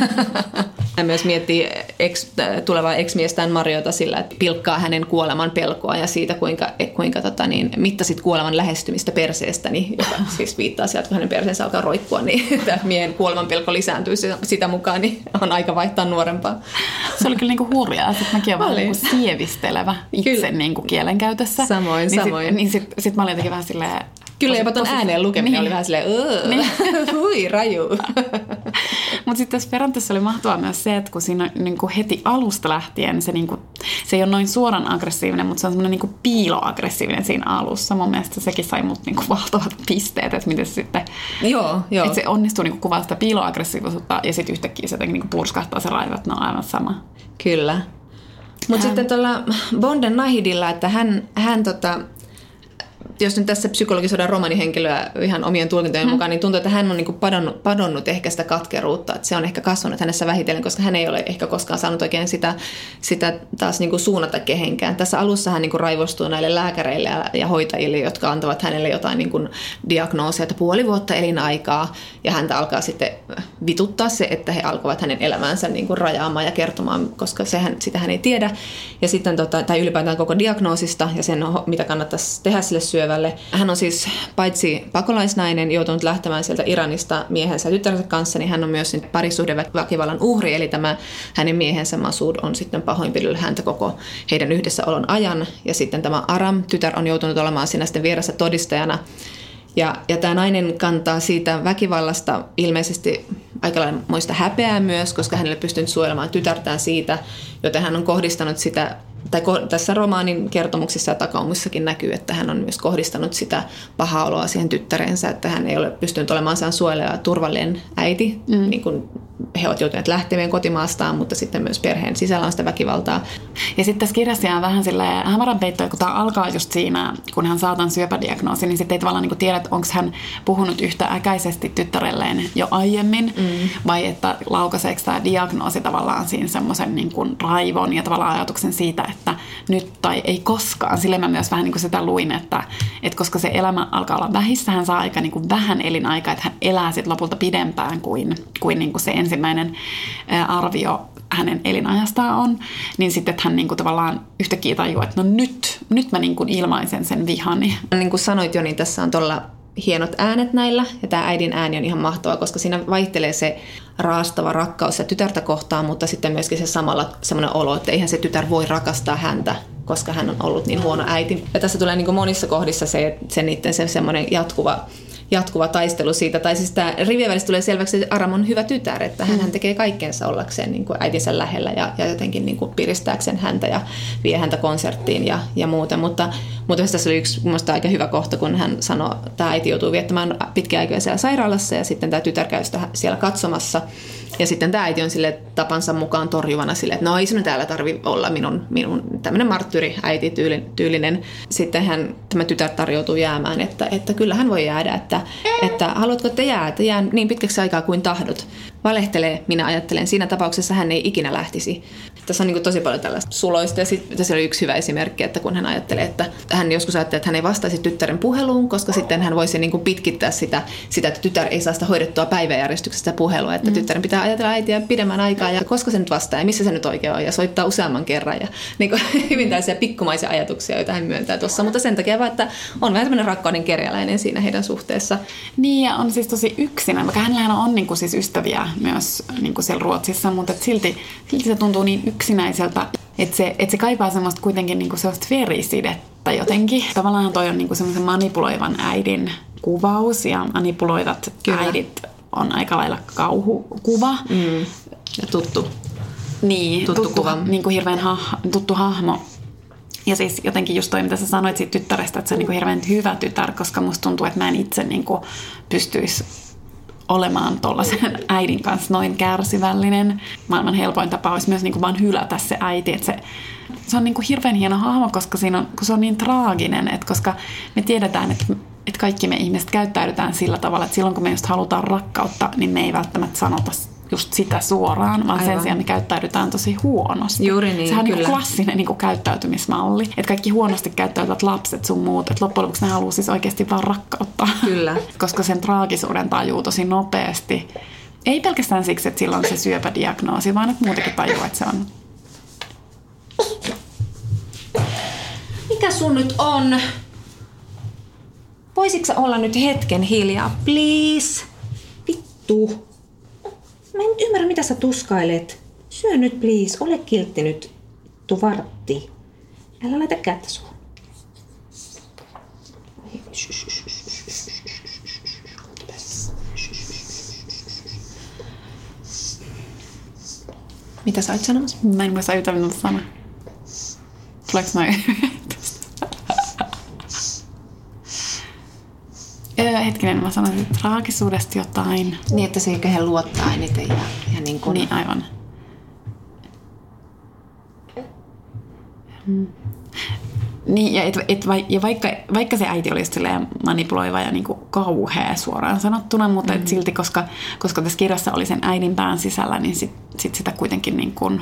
Hän myös miettii ex, tulevaa ex-miestään Mariota sillä, että pilkkaa hänen kuoleman pelkoa ja siitä, kuinka, kuinka tota, niin, mittasit kuoleman lähestymistä perseestä, niin, joka siis viittaa sieltä, kun hänen perseensä alkaa roikkua, niin tämä miehen kuoleman pelko lisääntyy sitä mukaan, niin on aika vaihtaa nuorempaa. Se oli kyllä niinku hurjaa. Sitten mäkin olen niinku sievistelevä itse niinku kielenkäytössä. Samoin, niin samoin. Sit, niin sit, sit mä olin jotenkin vähän silleen, Kyllä jopa ton ääneen lukeminen niin. oli vähän silleen, niin. hui, raju. Mutta sitten tässä Ferrantessa oli mahtavaa myös se, että kun siinä niin kuin heti alusta lähtien se, niin kuin, se ei ole noin suoran aggressiivinen, mutta se on semmoinen niin piiloaggressiivinen siinä alussa. Mun mielestä sekin sai mut niin kuin valtavat pisteet, että miten se sitten... Joo, joo. Että se onnistuu niin kuvaa sitä piiloaggressiivisuutta ja sitten yhtäkkiä se jotenkin niin kuin purskahtaa se raivat, ne on aivan sama. Kyllä. Mutta sitten tuolla Bonden Nahidilla, että hän, hän tota, jos nyt tässä psykologisodan romanihenkilöä ihan omien tulkintojen hmm. mukaan, niin tuntuu, että hän on niin padonnut, padonnut ehkä sitä katkeruutta, että se on ehkä kasvanut hänessä vähitellen, koska hän ei ole ehkä koskaan saanut oikein sitä, sitä taas niin kuin suunnata kehenkään. Tässä alussa hän niin kuin raivostuu näille lääkäreille ja, ja hoitajille, jotka antavat hänelle jotain niin kuin diagnoosia, että puoli vuotta elinaikaa, ja häntä alkaa sitten vituttaa se, että he alkavat hänen elämäänsä niin kuin rajaamaan ja kertomaan, koska sehän, sitä hän ei tiedä, ja sitten, tota, tai ylipäätään koko diagnoosista ja sen, mitä kannattaisi tehdä sille syövälle, syövälle. Hän on siis paitsi pakolaisnainen, joutunut lähtemään sieltä Iranista miehensä ja tyttärensä kanssa, niin hän on myös parisuhdeväkivallan uhri, eli tämä hänen miehensä Masud on sitten pahoinpidellyt häntä koko heidän yhdessäolon ajan. Ja sitten tämä Aram, tytär, on joutunut olemaan siinä sitten vieressä todistajana. Ja, ja tämä nainen kantaa siitä väkivallasta ilmeisesti aika muista häpeää myös, koska hän ei pystynyt suojelemaan tytärtään siitä, joten hän on kohdistanut sitä tai tässä romaanin kertomuksissa ja takaumissakin näkyy, että hän on myös kohdistanut sitä pahaa oloa siihen tyttärensä, että hän ei ole pystynyt olemaan sään suojeleva ja turvallinen äiti, mm. niin kuin he ovat joutuneet lähtemään kotimaastaan, mutta sitten myös perheen sisällä on sitä väkivaltaa. Ja sitten tässä kirjassa on vähän silleen hämärän peitto, kun tämä alkaa just siinä, kun hän saa tämän syöpädiagnoosin, niin sitten ei tavallaan niin tiedä, onko hän puhunut yhtä äkäisesti tyttärelleen jo aiemmin, mm. vai että laukaiseeko tämä diagnoosi tavallaan siinä semmoisen niin raivon ja tavallaan ajatuksen siitä, että nyt tai ei koskaan. Sille mä myös vähän niin kuin sitä luin, että, että koska se elämä alkaa olla vähissä, hän saa aika niin kuin vähän elinaikaa, että hän elää sitten lopulta pidempään kuin, kuin, niin kuin se ensimmäinen arvio hänen elinajastaan on, niin sitten että hän niin kuin tavallaan yhtäkkiä tajuaa, että no nyt, nyt mä niin kuin ilmaisen sen vihani. Niin kuin sanoit jo, niin tässä on tuolla hienot äänet näillä, ja tämä äidin ääni on ihan mahtava, koska siinä vaihtelee se raastava rakkaus ja tytärtä kohtaan, mutta sitten myöskin se samalla semmoinen olo, että eihän se tytär voi rakastaa häntä, koska hän on ollut niin huono äiti. Ja tässä tulee niin monissa kohdissa se, se niiden se semmoinen jatkuva jatkuva taistelu siitä. Tai siis tämä rivien välistä tulee selväksi, että Aram on hyvä tytär, että hän, hän tekee kaikkensa ollakseen niin kuin äitinsä lähellä ja, ja jotenkin niin kuin piristääkseen häntä ja vie häntä konserttiin ja, ja muuten. Mutta, mutta tässä oli yksi minusta aika hyvä kohta, kun hän sanoi, että tämä äiti joutuu viettämään pitkiä aikoja siellä sairaalassa ja sitten tämä tytär käy sitä siellä katsomassa. Ja sitten tämä äiti on sille tapansa mukaan torjuvana sille, että no ei sinun täällä tarvi olla minun, minun tämmöinen marttyri äiti tyylinen. Sitten hän, tämä tytär tarjoutuu jäämään, että, että kyllä hän voi jäädä, että, että haluatko te jää, että jää niin pitkäksi aikaa kuin tahdot valehtelee, minä ajattelen. Siinä tapauksessa hän ei ikinä lähtisi. Tässä on niin tosi paljon tällaista suloista ja sitten tässä oli yksi hyvä esimerkki, että kun hän ajattelee, että hän joskus ajattelee, että hän ei vastaisi tyttären puheluun, koska sitten hän voisi niin pitkittää sitä, sitä, että tytär ei saa sitä hoidettua päiväjärjestyksestä puhelua, että mm. tyttären pitää ajatella äitiä pidemmän aikaa ja koska se nyt vastaa ja missä se nyt oikein on ja soittaa useamman kerran ja niin kuin, hyvin tällaisia pikkumaisia ajatuksia, joita hän myöntää tuossa, mutta sen takia vaan, että on vähän tämmöinen rakkauden kerjäläinen siinä heidän suhteessa. Niin ja on siis tosi yksinä, vaikka hänellähän on niin kuin siis ystäviä myös niin kuin siellä Ruotsissa, mutta silti, silti se tuntuu niin yksinäiseltä, että se, että se kaipaa semmoista kuitenkin niin kuin sellaista verisidettä jotenkin. Tavallaan toi on niin kuin semmoisen manipuloivan äidin kuvaus ja manipuloivat Kyllä. äidit on aika lailla kauhukuva. Mm. Ja tuttu. Niin, tuttu, tuttu kuva. Niin kuin hirveän ha- tuttu hahmo. Ja siis jotenkin just toi, mitä sä sanoit siitä tyttärestä, että se on niin hirveän hyvä tytär, koska musta tuntuu, että mä en itse niin pystyisi olemaan tuollaisen äidin kanssa noin kärsivällinen. Maailman helpoin tapa olisi myös niin kuin vaan hylätä se äiti. Että se, se on niin kuin hirveän hieno hahmo, koska, siinä on, kun se on niin traaginen, että koska me tiedetään, että, että kaikki me ihmiset käyttäydytään sillä tavalla, että silloin kun me just halutaan rakkautta, niin me ei välttämättä sanota just sitä suoraan, vaan Aivan. sen sijaan me käyttäydytään tosi huonosti. Juuri niin, Sehän kyllä. on niin klassinen niin kuin käyttäytymismalli. Että kaikki huonosti käyttäytyvät lapset sun muut, että loppujen lopuksi ne haluaa siis oikeasti vaan rakkautta. Kyllä. Koska sen traagisuuden tajuu tosi nopeasti. Ei pelkästään siksi, että sillä on se syöpädiagnoosi, vaan että muutenkin tajuu, että se on Mikä sun nyt on? Voisitko olla nyt hetken hiljaa, please? Vittu. Mä en ymmärrä, mitä sä tuskailet. Syö nyt, please. Ole kiltti nyt, tuvartti. Älä laita kättä suun. Mitä sä oot sanomassa? Mä en muista yhtään, mitä sanoa. Tuleeko noin? hetkinen, mä sanoisin traagisuudesta jotain. Niin, että se he luottaa eniten ja, ja niin kuin... Niin, aivan. Hmm. Niin, ja, et, et, ja vaikka, vaikka se äiti olisi manipuloiva ja niin kuin kauhea suoraan sanottuna, mutta mm-hmm. et silti, koska, koska tässä kirjassa oli sen äidin pään sisällä, niin sit, sit sitä kuitenkin niin kuin,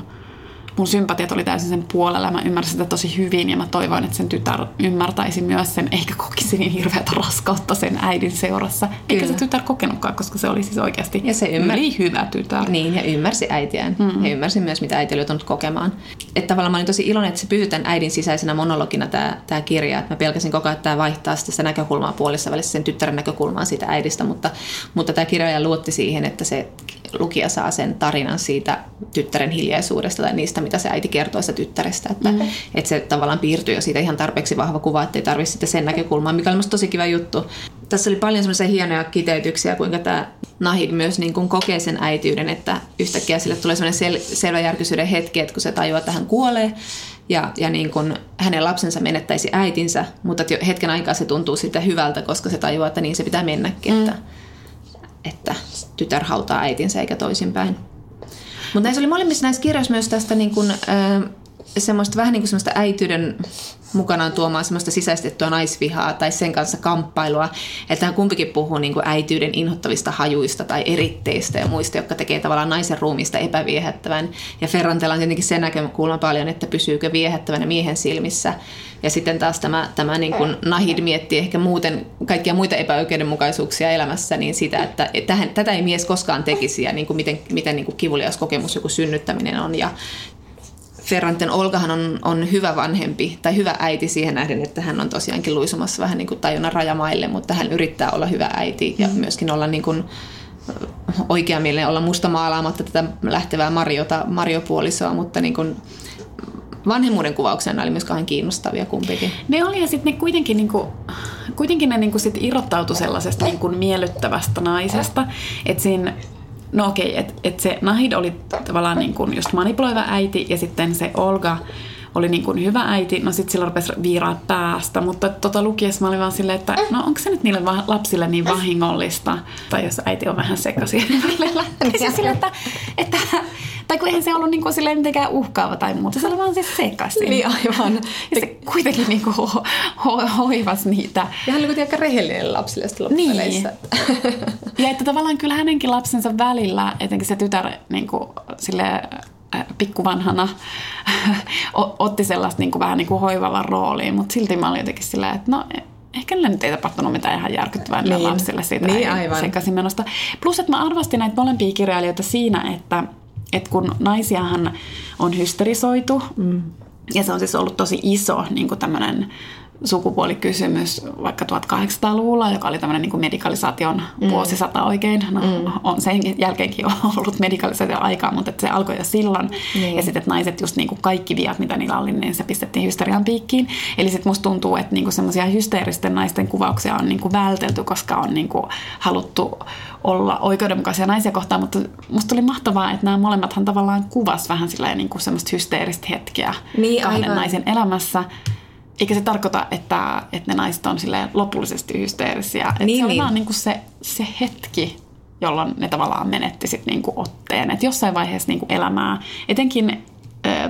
mun sympatiat oli täysin sen puolella. Mä ymmärsin sitä tosi hyvin ja mä toivoin, että sen tytär ymmärtäisi myös sen, eikä kokisi niin hirveätä raskautta sen äidin seurassa. Kyllä. Eikä se tytär kokenutkaan, koska se oli siis oikeasti ja se ymmär... yli hyvä tytär. Niin, ja ymmärsi äitiään. Mm-hmm. Ja ymmärsi myös, mitä äiti oli joutunut kokemaan. Että tavallaan mä olin tosi iloinen, että se pysyy tämän äidin sisäisenä monologina tämä, tämä kirja. Että mä pelkäsin koko ajan, että tämä vaihtaa sitä näkökulmaa puolissa välissä sen tyttären näkökulmaa siitä äidistä, mutta, mutta tämä kirja luotti siihen, että se lukija saa sen tarinan siitä tyttären hiljaisuudesta tai niistä, mitä se äiti kertoo sitä tyttärestä. Että, mm. että se tavallaan piirtyy jo siitä ihan tarpeeksi vahva kuva, ettei tarvitse sitten sen näkökulmaa, mikä oli tosi kiva juttu. Tässä oli paljon semmoisia hienoja kiteytyksiä, kuinka tämä Nahid myös niin kuin kokee sen äitiyden, että yhtäkkiä sille tulee semmoinen sel- selväjärkisyyden hetki, että kun se tajuaa, että hän kuolee, ja, ja niin kuin hänen lapsensa menettäisi äitinsä, mutta hetken aikaa se tuntuu sitten hyvältä, koska se tajuaa, että niin se pitää mennäkin, mm. että, että tytär hautaa äitinsä eikä toisinpäin. Mutta näissä oli molemmissa näissä kirjoissa myös tästä niin kuin, äh, semmoista vähän niin kuin semmoista äityyden mukanaan tuomaan semmoista sisäistettyä naisvihaa tai sen kanssa kamppailua. Että hän kumpikin puhuu niin kuin äityyden inhottavista hajuista tai eritteistä ja muista, jotka tekee tavallaan naisen ruumista epäviehättävän. Ja Ferrantella on tietenkin sen näkökulma paljon, että pysyykö viehättävänä miehen silmissä. Ja sitten taas tämä, tämä niin kuin Nahid miettii ehkä muuten kaikkia muita epäoikeudenmukaisuuksia elämässä, niin sitä, että tähän, tätä ei mies koskaan tekisi ja niin kuin miten, miten niin kuin kivulias kokemus joku synnyttäminen on. Ja, Ferranten Olgahan on, on hyvä vanhempi tai hyvä äiti siihen nähden, että hän on tosiaankin luisumassa vähän niin kuin tajunnan rajamaille, mutta hän yrittää olla hyvä äiti ja mm. myöskin olla niin kuin oikeamielinen, olla musta maalaamatta tätä lähtevää Mariota, Mariopuolisoa, mutta niin kuin vanhemmuuden kuvauksena oli myös kauhean kiinnostavia kumpikin. Ne oli ja sitten ne kuitenkin, niinku, kuitenkin ne niinku sit irrottautu sellaisesta niinku miellyttävästä naisesta, että siinä No okei, okay, että et se Nahid oli tavallaan niin kuin just manipuloiva äiti ja sitten se Olga oli niin kuin hyvä äiti, no sitten sillä rupesi viiraa päästä, mutta tota lukiessa mä olin vaan silleen, että no onko se nyt niille lapsille niin vahingollista, tai jos äiti on vähän sekaisin välillä, niin sille, että, että tai kun eihän se ollut niin kuin silleen mitenkään uhkaava tai muuta, se oli vaan siis sekaisin. Niin aivan. Ja se kuitenkin niin kuin ho- ho- hoivas niitä. Ja hän oli kuitenkin aika rehellinen lapsille Niin. ja että tavallaan kyllä hänenkin lapsensa välillä, etenkin se tytär niin kuin, silleen, pikkuvanhana otti sellaista niin kuin, vähän niin kuin hoivavan rooliin, mutta silti mä olin jotenkin silleen, että no ehkä niille nyt ei tapahtunut mitään ihan järkyttävää niin. lapsille siitä niin, aivan. sekaisinmenosta. Plus, että mä arvostin näitä molempia kirjailijoita siinä, että että kun naisiahan on hysterisoitu, mm. ja se on siis ollut tosi iso niin tämmöinen sukupuolikysymys vaikka 1800-luvulla, joka oli tämmöinen niin medikalisaation mm. vuosisata oikein. No, mm. on sen jälkeenkin ollut medikalisaation aikaa, mutta se alkoi jo silloin. Niin. Ja sitten, naiset just niin kuin kaikki viat, mitä niillä oli, niin se pistettiin hysterian piikkiin. Eli sitten musta tuntuu, että niin semmoisia hysteeristen naisten kuvauksia on niin kuin vältelty, koska on niin kuin haluttu olla oikeudenmukaisia naisia kohtaan, mutta musta oli mahtavaa, että nämä molemmathan tavallaan kuvas vähän sillä niin kuin semmoista hysteeristä hetkeä niin, kahden aivan. naisen elämässä – eikä se tarkoita, että, että ne naiset on silleen lopullisesti hysteerisiä. Niin, se on niin. vaan niin kuin se, se hetki, jolloin ne tavallaan menetti sit niin kuin otteen. Että jossain vaiheessa niin kuin elämää, etenkin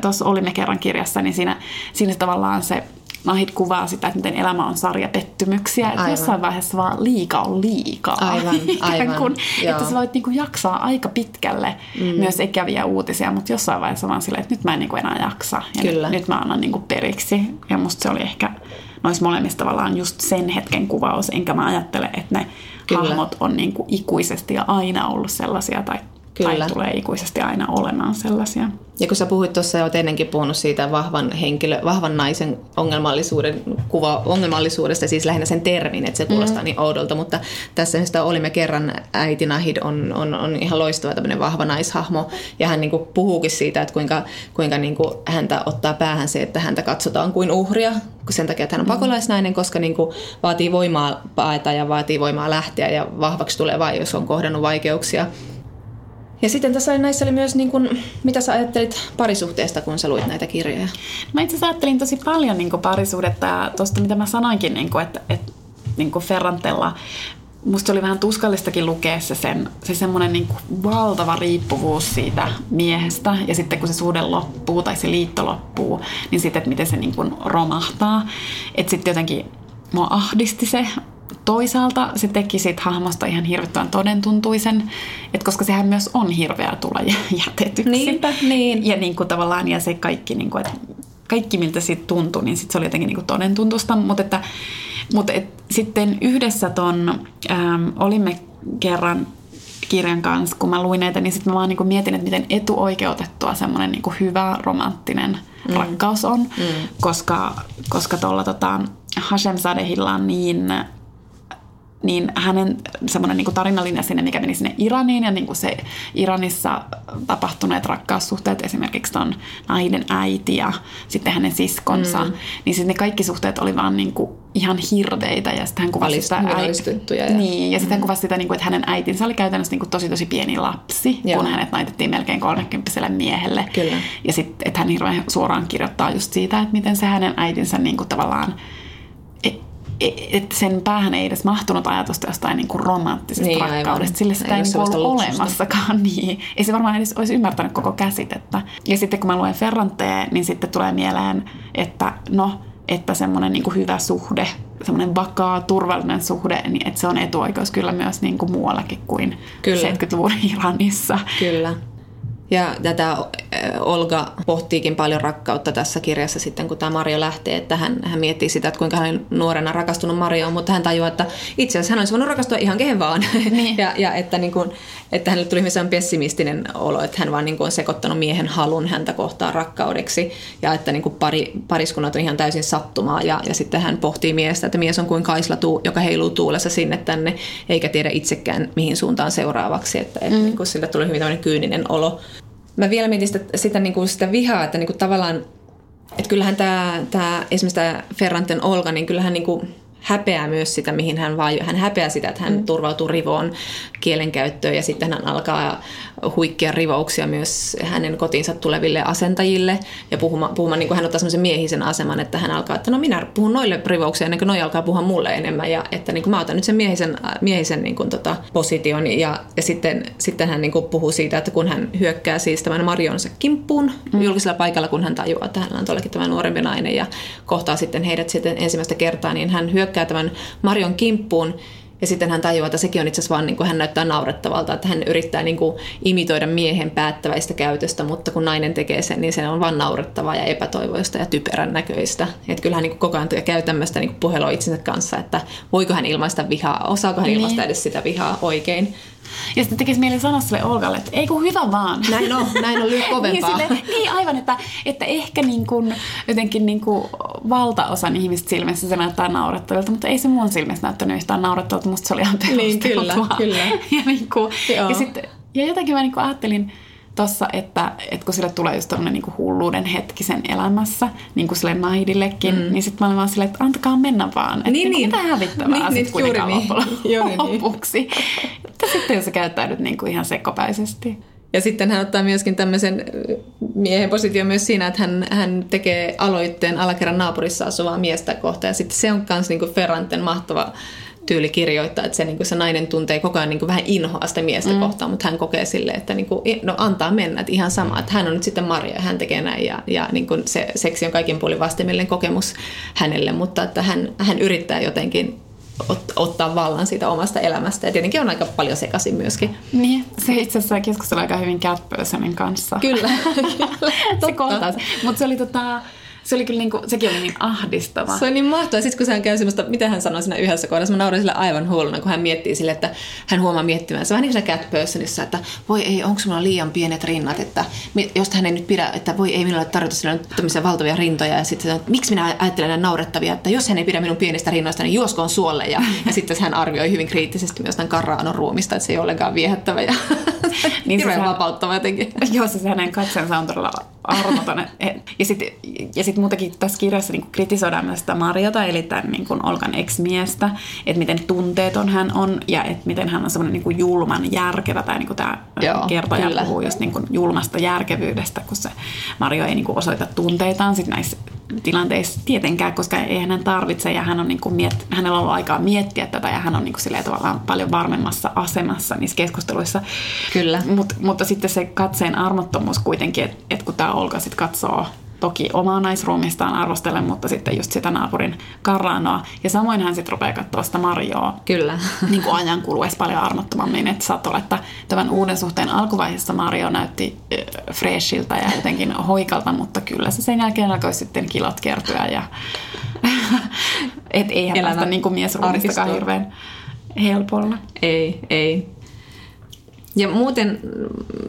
tuossa olimme kerran kirjassa, niin siinä, siinä tavallaan se Nahid kuvaa sitä, että miten elämä on sarja pettymyksiä. Että jossain vaiheessa vaan liika on liikaa. Aivan, aivan, kuin, joo. että sä voit niinku jaksaa aika pitkälle mm. myös ikäviä uutisia, mutta jossain vaiheessa vaan silleen, että nyt mä en niinku enää jaksa. Ja Kyllä. Nyt, nyt mä annan niinku periksi. Ja musta se oli ehkä noissa molemmissa tavallaan just sen hetken kuvaus, enkä mä ajattele, että ne Kyllä. hahmot on niinku ikuisesti ja aina ollut sellaisia tai, tai Kyllä. tulee ikuisesti aina olemaan sellaisia. Ja kun sä puhuit tuossa oot ennenkin puhunut siitä vahvan, henkilö, vahvan naisen ongelmallisuuden, kuva ongelmallisuudesta, siis lähinnä sen termin, että se kuulostaa mm. niin oudolta, mutta tässä mistä olimme kerran, äiti Nahid on, on, on ihan loistava tämmöinen vahva naishahmo, ja hän niinku puhuukin siitä, että kuinka, kuinka niinku häntä ottaa päähän se, että häntä katsotaan kuin uhria, sen takia, että hän on pakolaisnainen, koska niinku vaatii voimaa paeta ja vaatii voimaa lähteä, ja vahvaksi tulee vain, jos on kohdannut vaikeuksia. Ja sitten tässä oli, näissä oli myös, niin kuin, mitä sä ajattelit parisuhteesta, kun sä luit näitä kirjoja? Mä itse asiassa ajattelin tosi paljon niin parisuudetta ja tuosta mitä mä sanoinkin, niin kuin, että, että niin kuin Ferrantella musta oli vähän tuskallistakin lukea se, sen, se semmoinen niin kuin valtava riippuvuus siitä miehestä ja sitten kun se suhde loppuu tai se liitto loppuu, niin sitten, että miten se niin kuin romahtaa. Että sitten jotenkin mua ahdisti se toisaalta se teki siitä hahmosta ihan hirvittävän todentuntuisen, että koska sehän myös on hirveä tulla jä- jätetyksi. Niinpä, niin. Ja niin kuin tavallaan, ja se kaikki, niin kuin, että kaikki miltä siitä tuntui, niin sit se oli jotenkin niin kuin todentuntusta. Mutta, että, mutta et, sitten yhdessä ton, ähm, olimme kerran kirjan kanssa, kun mä luin näitä, niin sitten mä vaan niin kuin mietin, että miten etuoikeutettua semmoinen niin hyvä romanttinen mm. rakkaus on, mm. koska, koska tuolla tota, Hashem Sadehilla on niin niin hänen semmoinen niin tarinallinen sinne, mikä meni sinne Iraniin ja niin kuin se Iranissa tapahtuneet rakkaussuhteet, esimerkiksi ton Naiden äiti ja sitten hänen siskonsa, mm. niin sitten ne kaikki suhteet oli vaan niin kuin ihan hirveitä ja sitten hän kuvasi sitä... hyvin äi- alistettuja ja- Niin, ja sitten hän kuvasi sitä, niin kuin, että hänen äitinsä oli käytännössä niin kuin tosi tosi pieni lapsi, Joo. kun hänet naitettiin melkein 30 miehelle. Kyllä. Ja sitten, että hän hirveän suoraan kirjoittaa just siitä, että miten se hänen äitinsä niin kuin tavallaan että sen päähän ei edes mahtunut ajatusta jostain niin kuin romanttisesta Niin, aivan. rakkaudesta. Sille sitä Ei ei, niin ollut luksusta. olemassakaan. Niin. Ei se varmaan edes olisi ymmärtänyt koko käsitettä. Ja sitten kun mä luen Ferranteen, niin sitten tulee mieleen, että no, että semmoinen niin hyvä suhde, semmoinen vakaa, turvallinen suhde, niin että se on etuoikeus kyllä myös niin kuin muuallakin kuin Kyllä. 70-luvun Iranissa. Kyllä. Ja tätä Olga pohtiikin paljon rakkautta tässä kirjassa sitten, kun tämä Mario lähtee, että hän, hän miettii sitä, että kuinka hän on nuorena rakastunut Marioon, mutta hän tajuaa, että itse asiassa hän olisi voinut rakastua ihan kehen vaan. Niin. ja, ja että, niin kuin, että hänelle tuli hyvin pessimistinen olo, että hän vaan niin kuin on sekoittanut miehen halun häntä kohtaan rakkaudeksi ja että niin kuin pari, pariskunnat on ihan täysin sattumaa ja, ja sitten hän pohtii miestä, että mies on kuin kaislatuu, joka heiluu tuulessa sinne tänne eikä tiedä itsekään mihin suuntaan seuraavaksi, että, että mm. niin kuin sille tuli hyvin kyyninen olo. Mä vielä mietin sitä, sitä, niin kuin sitä vihaa, että niin kuin tavallaan, että kyllähän tämä, tämä esimerkiksi tämä Ferranten Olga, niin kyllähän niin kuin häpeää myös sitä, mihin hän vaan, hän häpeää sitä, että hän mm. turvautuu rivoon kielenkäyttöön ja sitten hän alkaa huikkia rivouksia myös hänen kotiinsa tuleville asentajille ja puhumaan, puhumaan niin kuin hän ottaa semmoisen miehisen aseman, että hän alkaa, että no minä puhun noille rivouksia ennen kuin noi alkaa puhua mulle enemmän ja että niin kuin mä otan nyt sen miehisen, miehisen niin kuin tota position ja, ja sitten, sitten hän niin kuin puhuu siitä, että kun hän hyökkää siis tämän Marionsa kimppuun mm. julkisella paikalla, kun hän tajuaa, että hänellä on tuollakin tämä nuorempi nainen ja kohtaa sitten heidät sitten ensimmäistä kertaa, niin hän hyökkää tämän Marion kimppuun ja sitten hän tajuaa, että sekin on itse asiassa vaan, niin kuin hän näyttää naurettavalta, että hän yrittää niin kuin imitoida miehen päättäväistä käytöstä, mutta kun nainen tekee sen, niin se on vaan naurettavaa ja epätoivoista ja typerän näköistä. Että kyllä hän niin kuin koko ajan käy tämmöistä niin puhelua itsensä kanssa, että voiko hän ilmaista vihaa, osaako hän Niin. ilmaista edes sitä vihaa oikein. Ja sitten tekisi mieli sanoa sille Olgalle, että ei kun hyvä vaan. Näin on, näin on lyö kovempaa. niin, sille, niin aivan, että, että ehkä niin kuin, jotenkin niin kuin valtaosan ihmistä silmissä se näyttää naurettavalta, mutta ei se mun silmissä näyttänyt yhtään naurettavalta, musta se oli ihan Niin, kyllä, perusteltua. kyllä. ja, niin kuin, Joo. ja, sitten, ja jotenkin mä niin kuin ajattelin tossa, että, että kun sille tulee just tämmöinen niin hulluuden hetki sen elämässä, niin kuin sille Naidillekin, mm. niin sitten mä olin vaan silleen, että antakaa mennä vaan. Että Niin, niin. Mitä hävittävää Niin, niin, niin, sit kuitenkaan juuri niin. loppujen Juuri niin. lopuksi. Mutta sitten jos sä käyttäydyt niin kuin ihan sekopäisesti. Ja sitten hän ottaa myöskin tämmöisen miehen position myös siinä, että hän, hän tekee aloitteen alakerran naapurissa asuvaa miestä kohtaan. Ja sitten se on myös niin Ferranten mahtava tyyli kirjoittaa, että se, niin kuin se nainen tuntee koko ajan niin kuin vähän inhoa sitä miestä mm. kohtaan, mutta hän kokee sille, että niin kuin, no antaa mennä, että ihan sama, että hän on nyt sitten Maria ja hän tekee näin ja, ja niin kuin se seksi on kaikin puolin vastenmielinen kokemus hänelle, mutta että hän, hän yrittää jotenkin ot, ottaa vallan siitä omasta elämästä. Ja tietenkin on aika paljon sekaisin myöskin. Niin, se itse asiassa keskustelua aika hyvin Cat kanssa. Kyllä, kyllä. se Mutta se oli tota, se oli kyllä niinku, sekin oli niin ahdistava. Se oli niin mahtavaa. Sitten kun hän käy semmoista, mitä hän sanoi siinä yhdessä kohdassa, mä naurin sille aivan hulluna, kun hän miettii sille, että hän huomaa miettimään. Se vähän niin kuin cat personissa, että voi ei, onko mulla liian pienet rinnat, että jos hän ei nyt pidä, että voi ei minulle tarjota sille tämmöisiä valtavia rintoja. Ja sitten että miksi minä ajattelen näin naurettavia, että jos hän ei pidä minun pienistä rinnoista, niin juoskoon suolle. Ja, ja sitten hän arvioi hyvin kriittisesti myös tämän Carraanon ruumista, että se ei ole ollenkaan viehättävä ja niin hirveän vapauttava jotenkin. Joo, se hänen katseensa on todella armoton. Ja sitten ja sit muutenkin tässä kirjassa niin kritisoidaan myös sitä Marjota, eli tämän niin kuin Olkan ex-miestä, että miten tunteeton hän on ja että miten hän on semmoinen niin julman järkevä, tai niin kuin tämä Joo, kertoja kyllä. puhuu just niin kuin julmasta järkevyydestä, kun se Marjo ei niin kuin osoita tunteitaan sit näissä tilanteissa tietenkään, koska ei hänen tarvitse ja hän on niin kuin miet, hänellä on ollut aikaa miettiä tätä ja hän on niin kuin tavallaan paljon varmemmassa asemassa niissä keskusteluissa. Kyllä. Mut, mutta sitten se katseen armottomuus kuitenkin, että et kun tämä Olka sitten katsoo toki omaa naisruumistaan arvostellen, mutta sitten just sitä naapurin Karraanoa. Ja samoin hän sitten rupeaa katsoa sitä Marjoa. Kyllä. Niin kuin ajan kuluessa paljon armottomammin. Että saattoi olla, että tämän uuden suhteen alkuvaiheessa Mario näytti äh, freshiltä ja jotenkin hoikalta, mutta kyllä se sen jälkeen alkoi sitten kilot kertyä ja et eihän Elämä päästä niin kuin miesruumistakaan hirveän helpolla. Ei, ei. Ja muuten,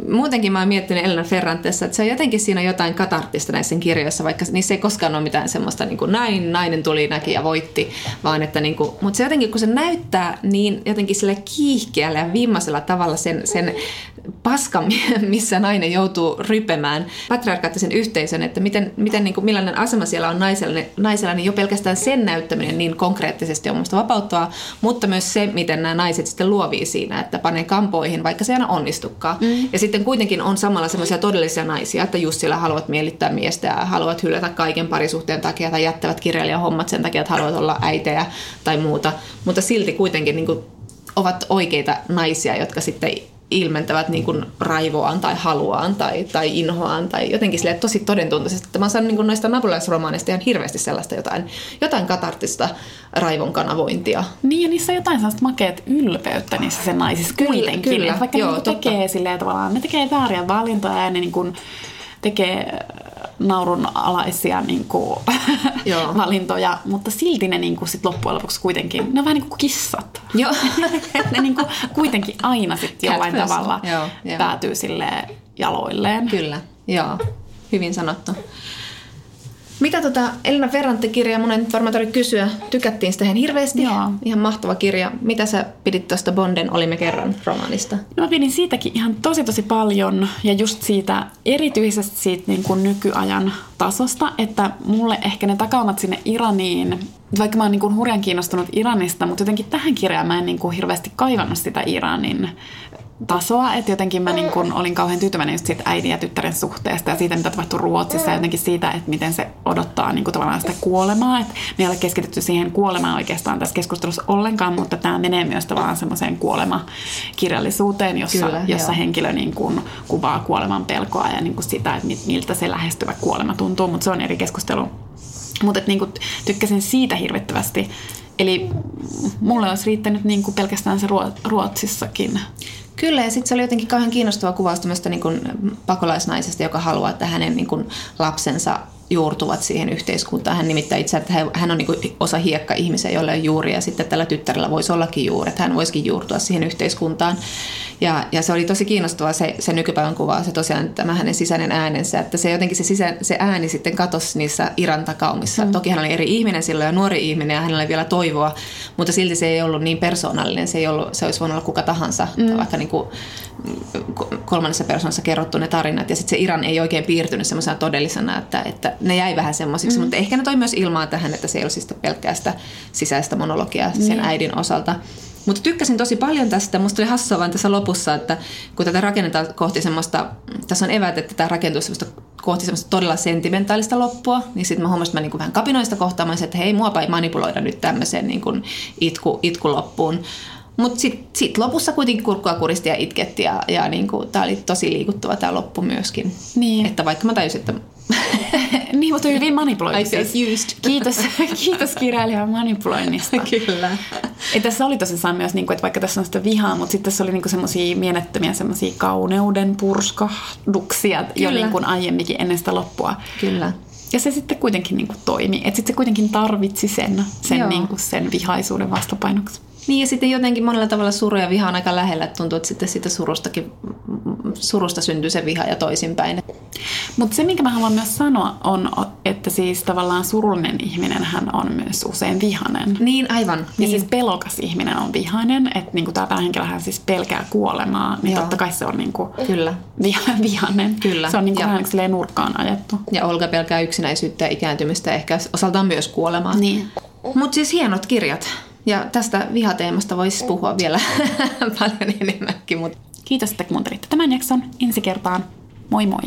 muutenkin mä oon miettinyt Elena Ferrantessa, että se on jotenkin siinä jotain katarttista näissä kirjoissa, vaikka niissä ei koskaan ole mitään semmoista niin kuin näin, nainen tuli, näki ja voitti, vaan että niin kuin, mutta se jotenkin, kun se näyttää niin jotenkin sille kiihkeällä ja viimeisellä tavalla sen, sen paska, missä nainen joutuu rypemään patriarkaattisen yhteisön, että miten, miten niin kuin, millainen asema siellä on naisella, naisella, niin jo pelkästään sen näyttäminen niin konkreettisesti on minusta vapauttavaa, mutta myös se, miten nämä naiset sitten luovii siinä, että panee kampoihin, vaikka se aina onnistukaan. Mm. Ja sitten kuitenkin on samalla semmoisia todellisia naisia, että just siellä haluavat miellyttää miestä ja haluavat hylätä kaiken parisuhteen takia tai jättävät kirjailijan hommat sen takia, että haluavat olla äitejä tai muuta, mutta silti kuitenkin niin kuin, ovat oikeita naisia, jotka sitten ilmentävät niin kuin raivoaan tai haluaan tai, tai inhoaan tai jotenkin sille tosi todentuntaisesti. Mä oon saanut niin kuin noista napulaisromaaneista ihan hirveästi sellaista jotain, jotain katartista raivon kanavointia. Niin ja niissä on jotain sellaista makeat ylpeyttä niissä sen naisissa kuitenkin. Kyllä, vaikka Joo, ne tekee silleen tavallaan, ne tekee vääriä valintoja ja ne niin kuin tekee naurun alaisia niin kuin, valintoja, mutta silti ne niin kuin, sit loppujen lopuksi kuitenkin, ne on vähän niin kuin kissat. Joo. ne niin kuin, kuitenkin aina sitten jollain tavalla joo, joo. päätyy sille jaloilleen. Kyllä, joo. Hyvin sanottu. Mitä tota Elina Ferrante-kirja, mun ei nyt varmaan tarvitse kysyä, tykättiin sitä ihan hirveästi. Joo. Ihan mahtava kirja. Mitä sä pidit tuosta Bonden Olimme kerran romaanista? No mä pidin siitäkin ihan tosi tosi paljon ja just siitä, erityisesti siitä niin kuin nykyajan tasosta, että mulle ehkä ne takaamat sinne Iraniin, vaikka mä oon niin kuin hurjan kiinnostunut Iranista, mutta jotenkin tähän kirjaan mä en niin kuin hirveästi kaivannut sitä Iranin tasoa, että jotenkin mä niin kun olin kauhean tyytyväinen just siitä äidin ja tyttären suhteesta ja siitä, mitä tapahtui Ruotsissa ja jotenkin siitä, että miten se odottaa niin tavallaan sitä kuolemaa. Että me ei ole keskitytty siihen kuolemaan oikeastaan tässä keskustelussa ollenkaan, mutta tämä menee myös tavallaan semmoiseen kuolemakirjallisuuteen, jossa, Kyllä, jossa henkilö niin kun kuvaa kuoleman pelkoa ja niin kuin sitä, että miltä se lähestyvä kuolema tuntuu, mutta se on eri keskustelu. Mutta niin tykkäsin siitä hirvittävästi. Eli mulle olisi riittänyt niin kuin pelkästään se Ruotsissakin Kyllä, ja sitten se oli jotenkin kauhean kiinnostava kuvaus tämmöistä niin pakolaisnaisesta, joka haluaa, että hänen niin kuin, lapsensa juurtuvat siihen yhteiskuntaan. Hän nimittäin itse, että hän on niin osa hiekka-ihmisiä, joilla on juuri, ja sitten tällä tyttärellä voisi ollakin juuri, että hän voisikin juurtua siihen yhteiskuntaan. Ja, ja se oli tosi kiinnostavaa se, se nykypäivän kuva, se tosiaan tämä hänen sisäinen äänensä, että se jotenkin se, sisä, se ääni sitten katosi niissä Iran takaumissa. Mm. Toki hän oli eri ihminen silloin ja nuori ihminen ja hänellä oli vielä toivoa, mutta silti se ei ollut niin persoonallinen, se, ei ollut, se olisi voinut olla kuka tahansa, mm. vaikka niin kuin kolmannessa persoonassa kerrottu ne tarinat. Ja sitten se Iran ei oikein piirtynyt semmoisena todellisena, että, että ne jäi vähän semmoisiksi, mm. mutta ehkä ne toi myös ilmaa tähän, että se ei ole siis pelkkää sitä sisäistä monologiaa sen niin. äidin osalta. Mutta tykkäsin tosi paljon tästä. Musta oli hassua vain tässä lopussa, että kun tätä rakennetaan kohti semmoista, tässä on evät, että tämä rakentuu semmoista kohti semmoista todella sentimentaalista loppua, niin sitten mä huomasin, että mä niin vähän kapinoista kohtaamaan, että hei, muapa ei manipuloida nyt tämmöiseen niin kuin itku, itkuloppuun. Mutta sitten sit lopussa kuitenkin kurkkua kuristi ja itketti ja, ja niin tämä oli tosi liikuttava tämä loppu myöskin. Niin. Että vaikka mä tajusin, että niin, mutta hyvin manipuloitu. I felt used. Kiitos, kiitos kirjailijan manipuloinnista. Kyllä. Ja tässä oli tosissaan myös, niin kuin, että vaikka tässä on sitä vihaa, mutta sitten tässä oli niin semmoisia mielettömiä semmoisia kauneuden purskahduksia Kyllä. jo niin kuin aiemminkin ennen sitä loppua. Kyllä. Ja se sitten kuitenkin niin kuin toimi. Että sitten se kuitenkin tarvitsi sen, sen, niin kuin sen vihaisuuden vastapainoksi. Niin ja sitten jotenkin monella tavalla suru ja viha on aika lähellä, että tuntuu, että sitten siitä surustakin, surusta syntyy se viha ja toisinpäin. Mutta se, minkä mä haluan myös sanoa, on, että siis tavallaan surullinen ihminen hän on myös usein vihanen. Niin, aivan. Ja niin. siis pelokas ihminen on vihainen, että niinku tämä päähenkilöhän siis pelkää kuolemaa, niin Joo. totta kai se on niinku Kyllä. Viha, vihanen. Kyllä. Se on niinku vähän nurkkaan ajettu. Ja Olga pelkää yksinäisyyttä ja ikääntymistä, ehkä osaltaan myös kuolemaa. Niin. Mutta siis hienot kirjat. Ja tästä vihateemasta voisi puhua vielä paljon enemmänkin. Mutta... Kiitos, että kuuntelitte tämän jakson. Ensi kertaan. Moi moi!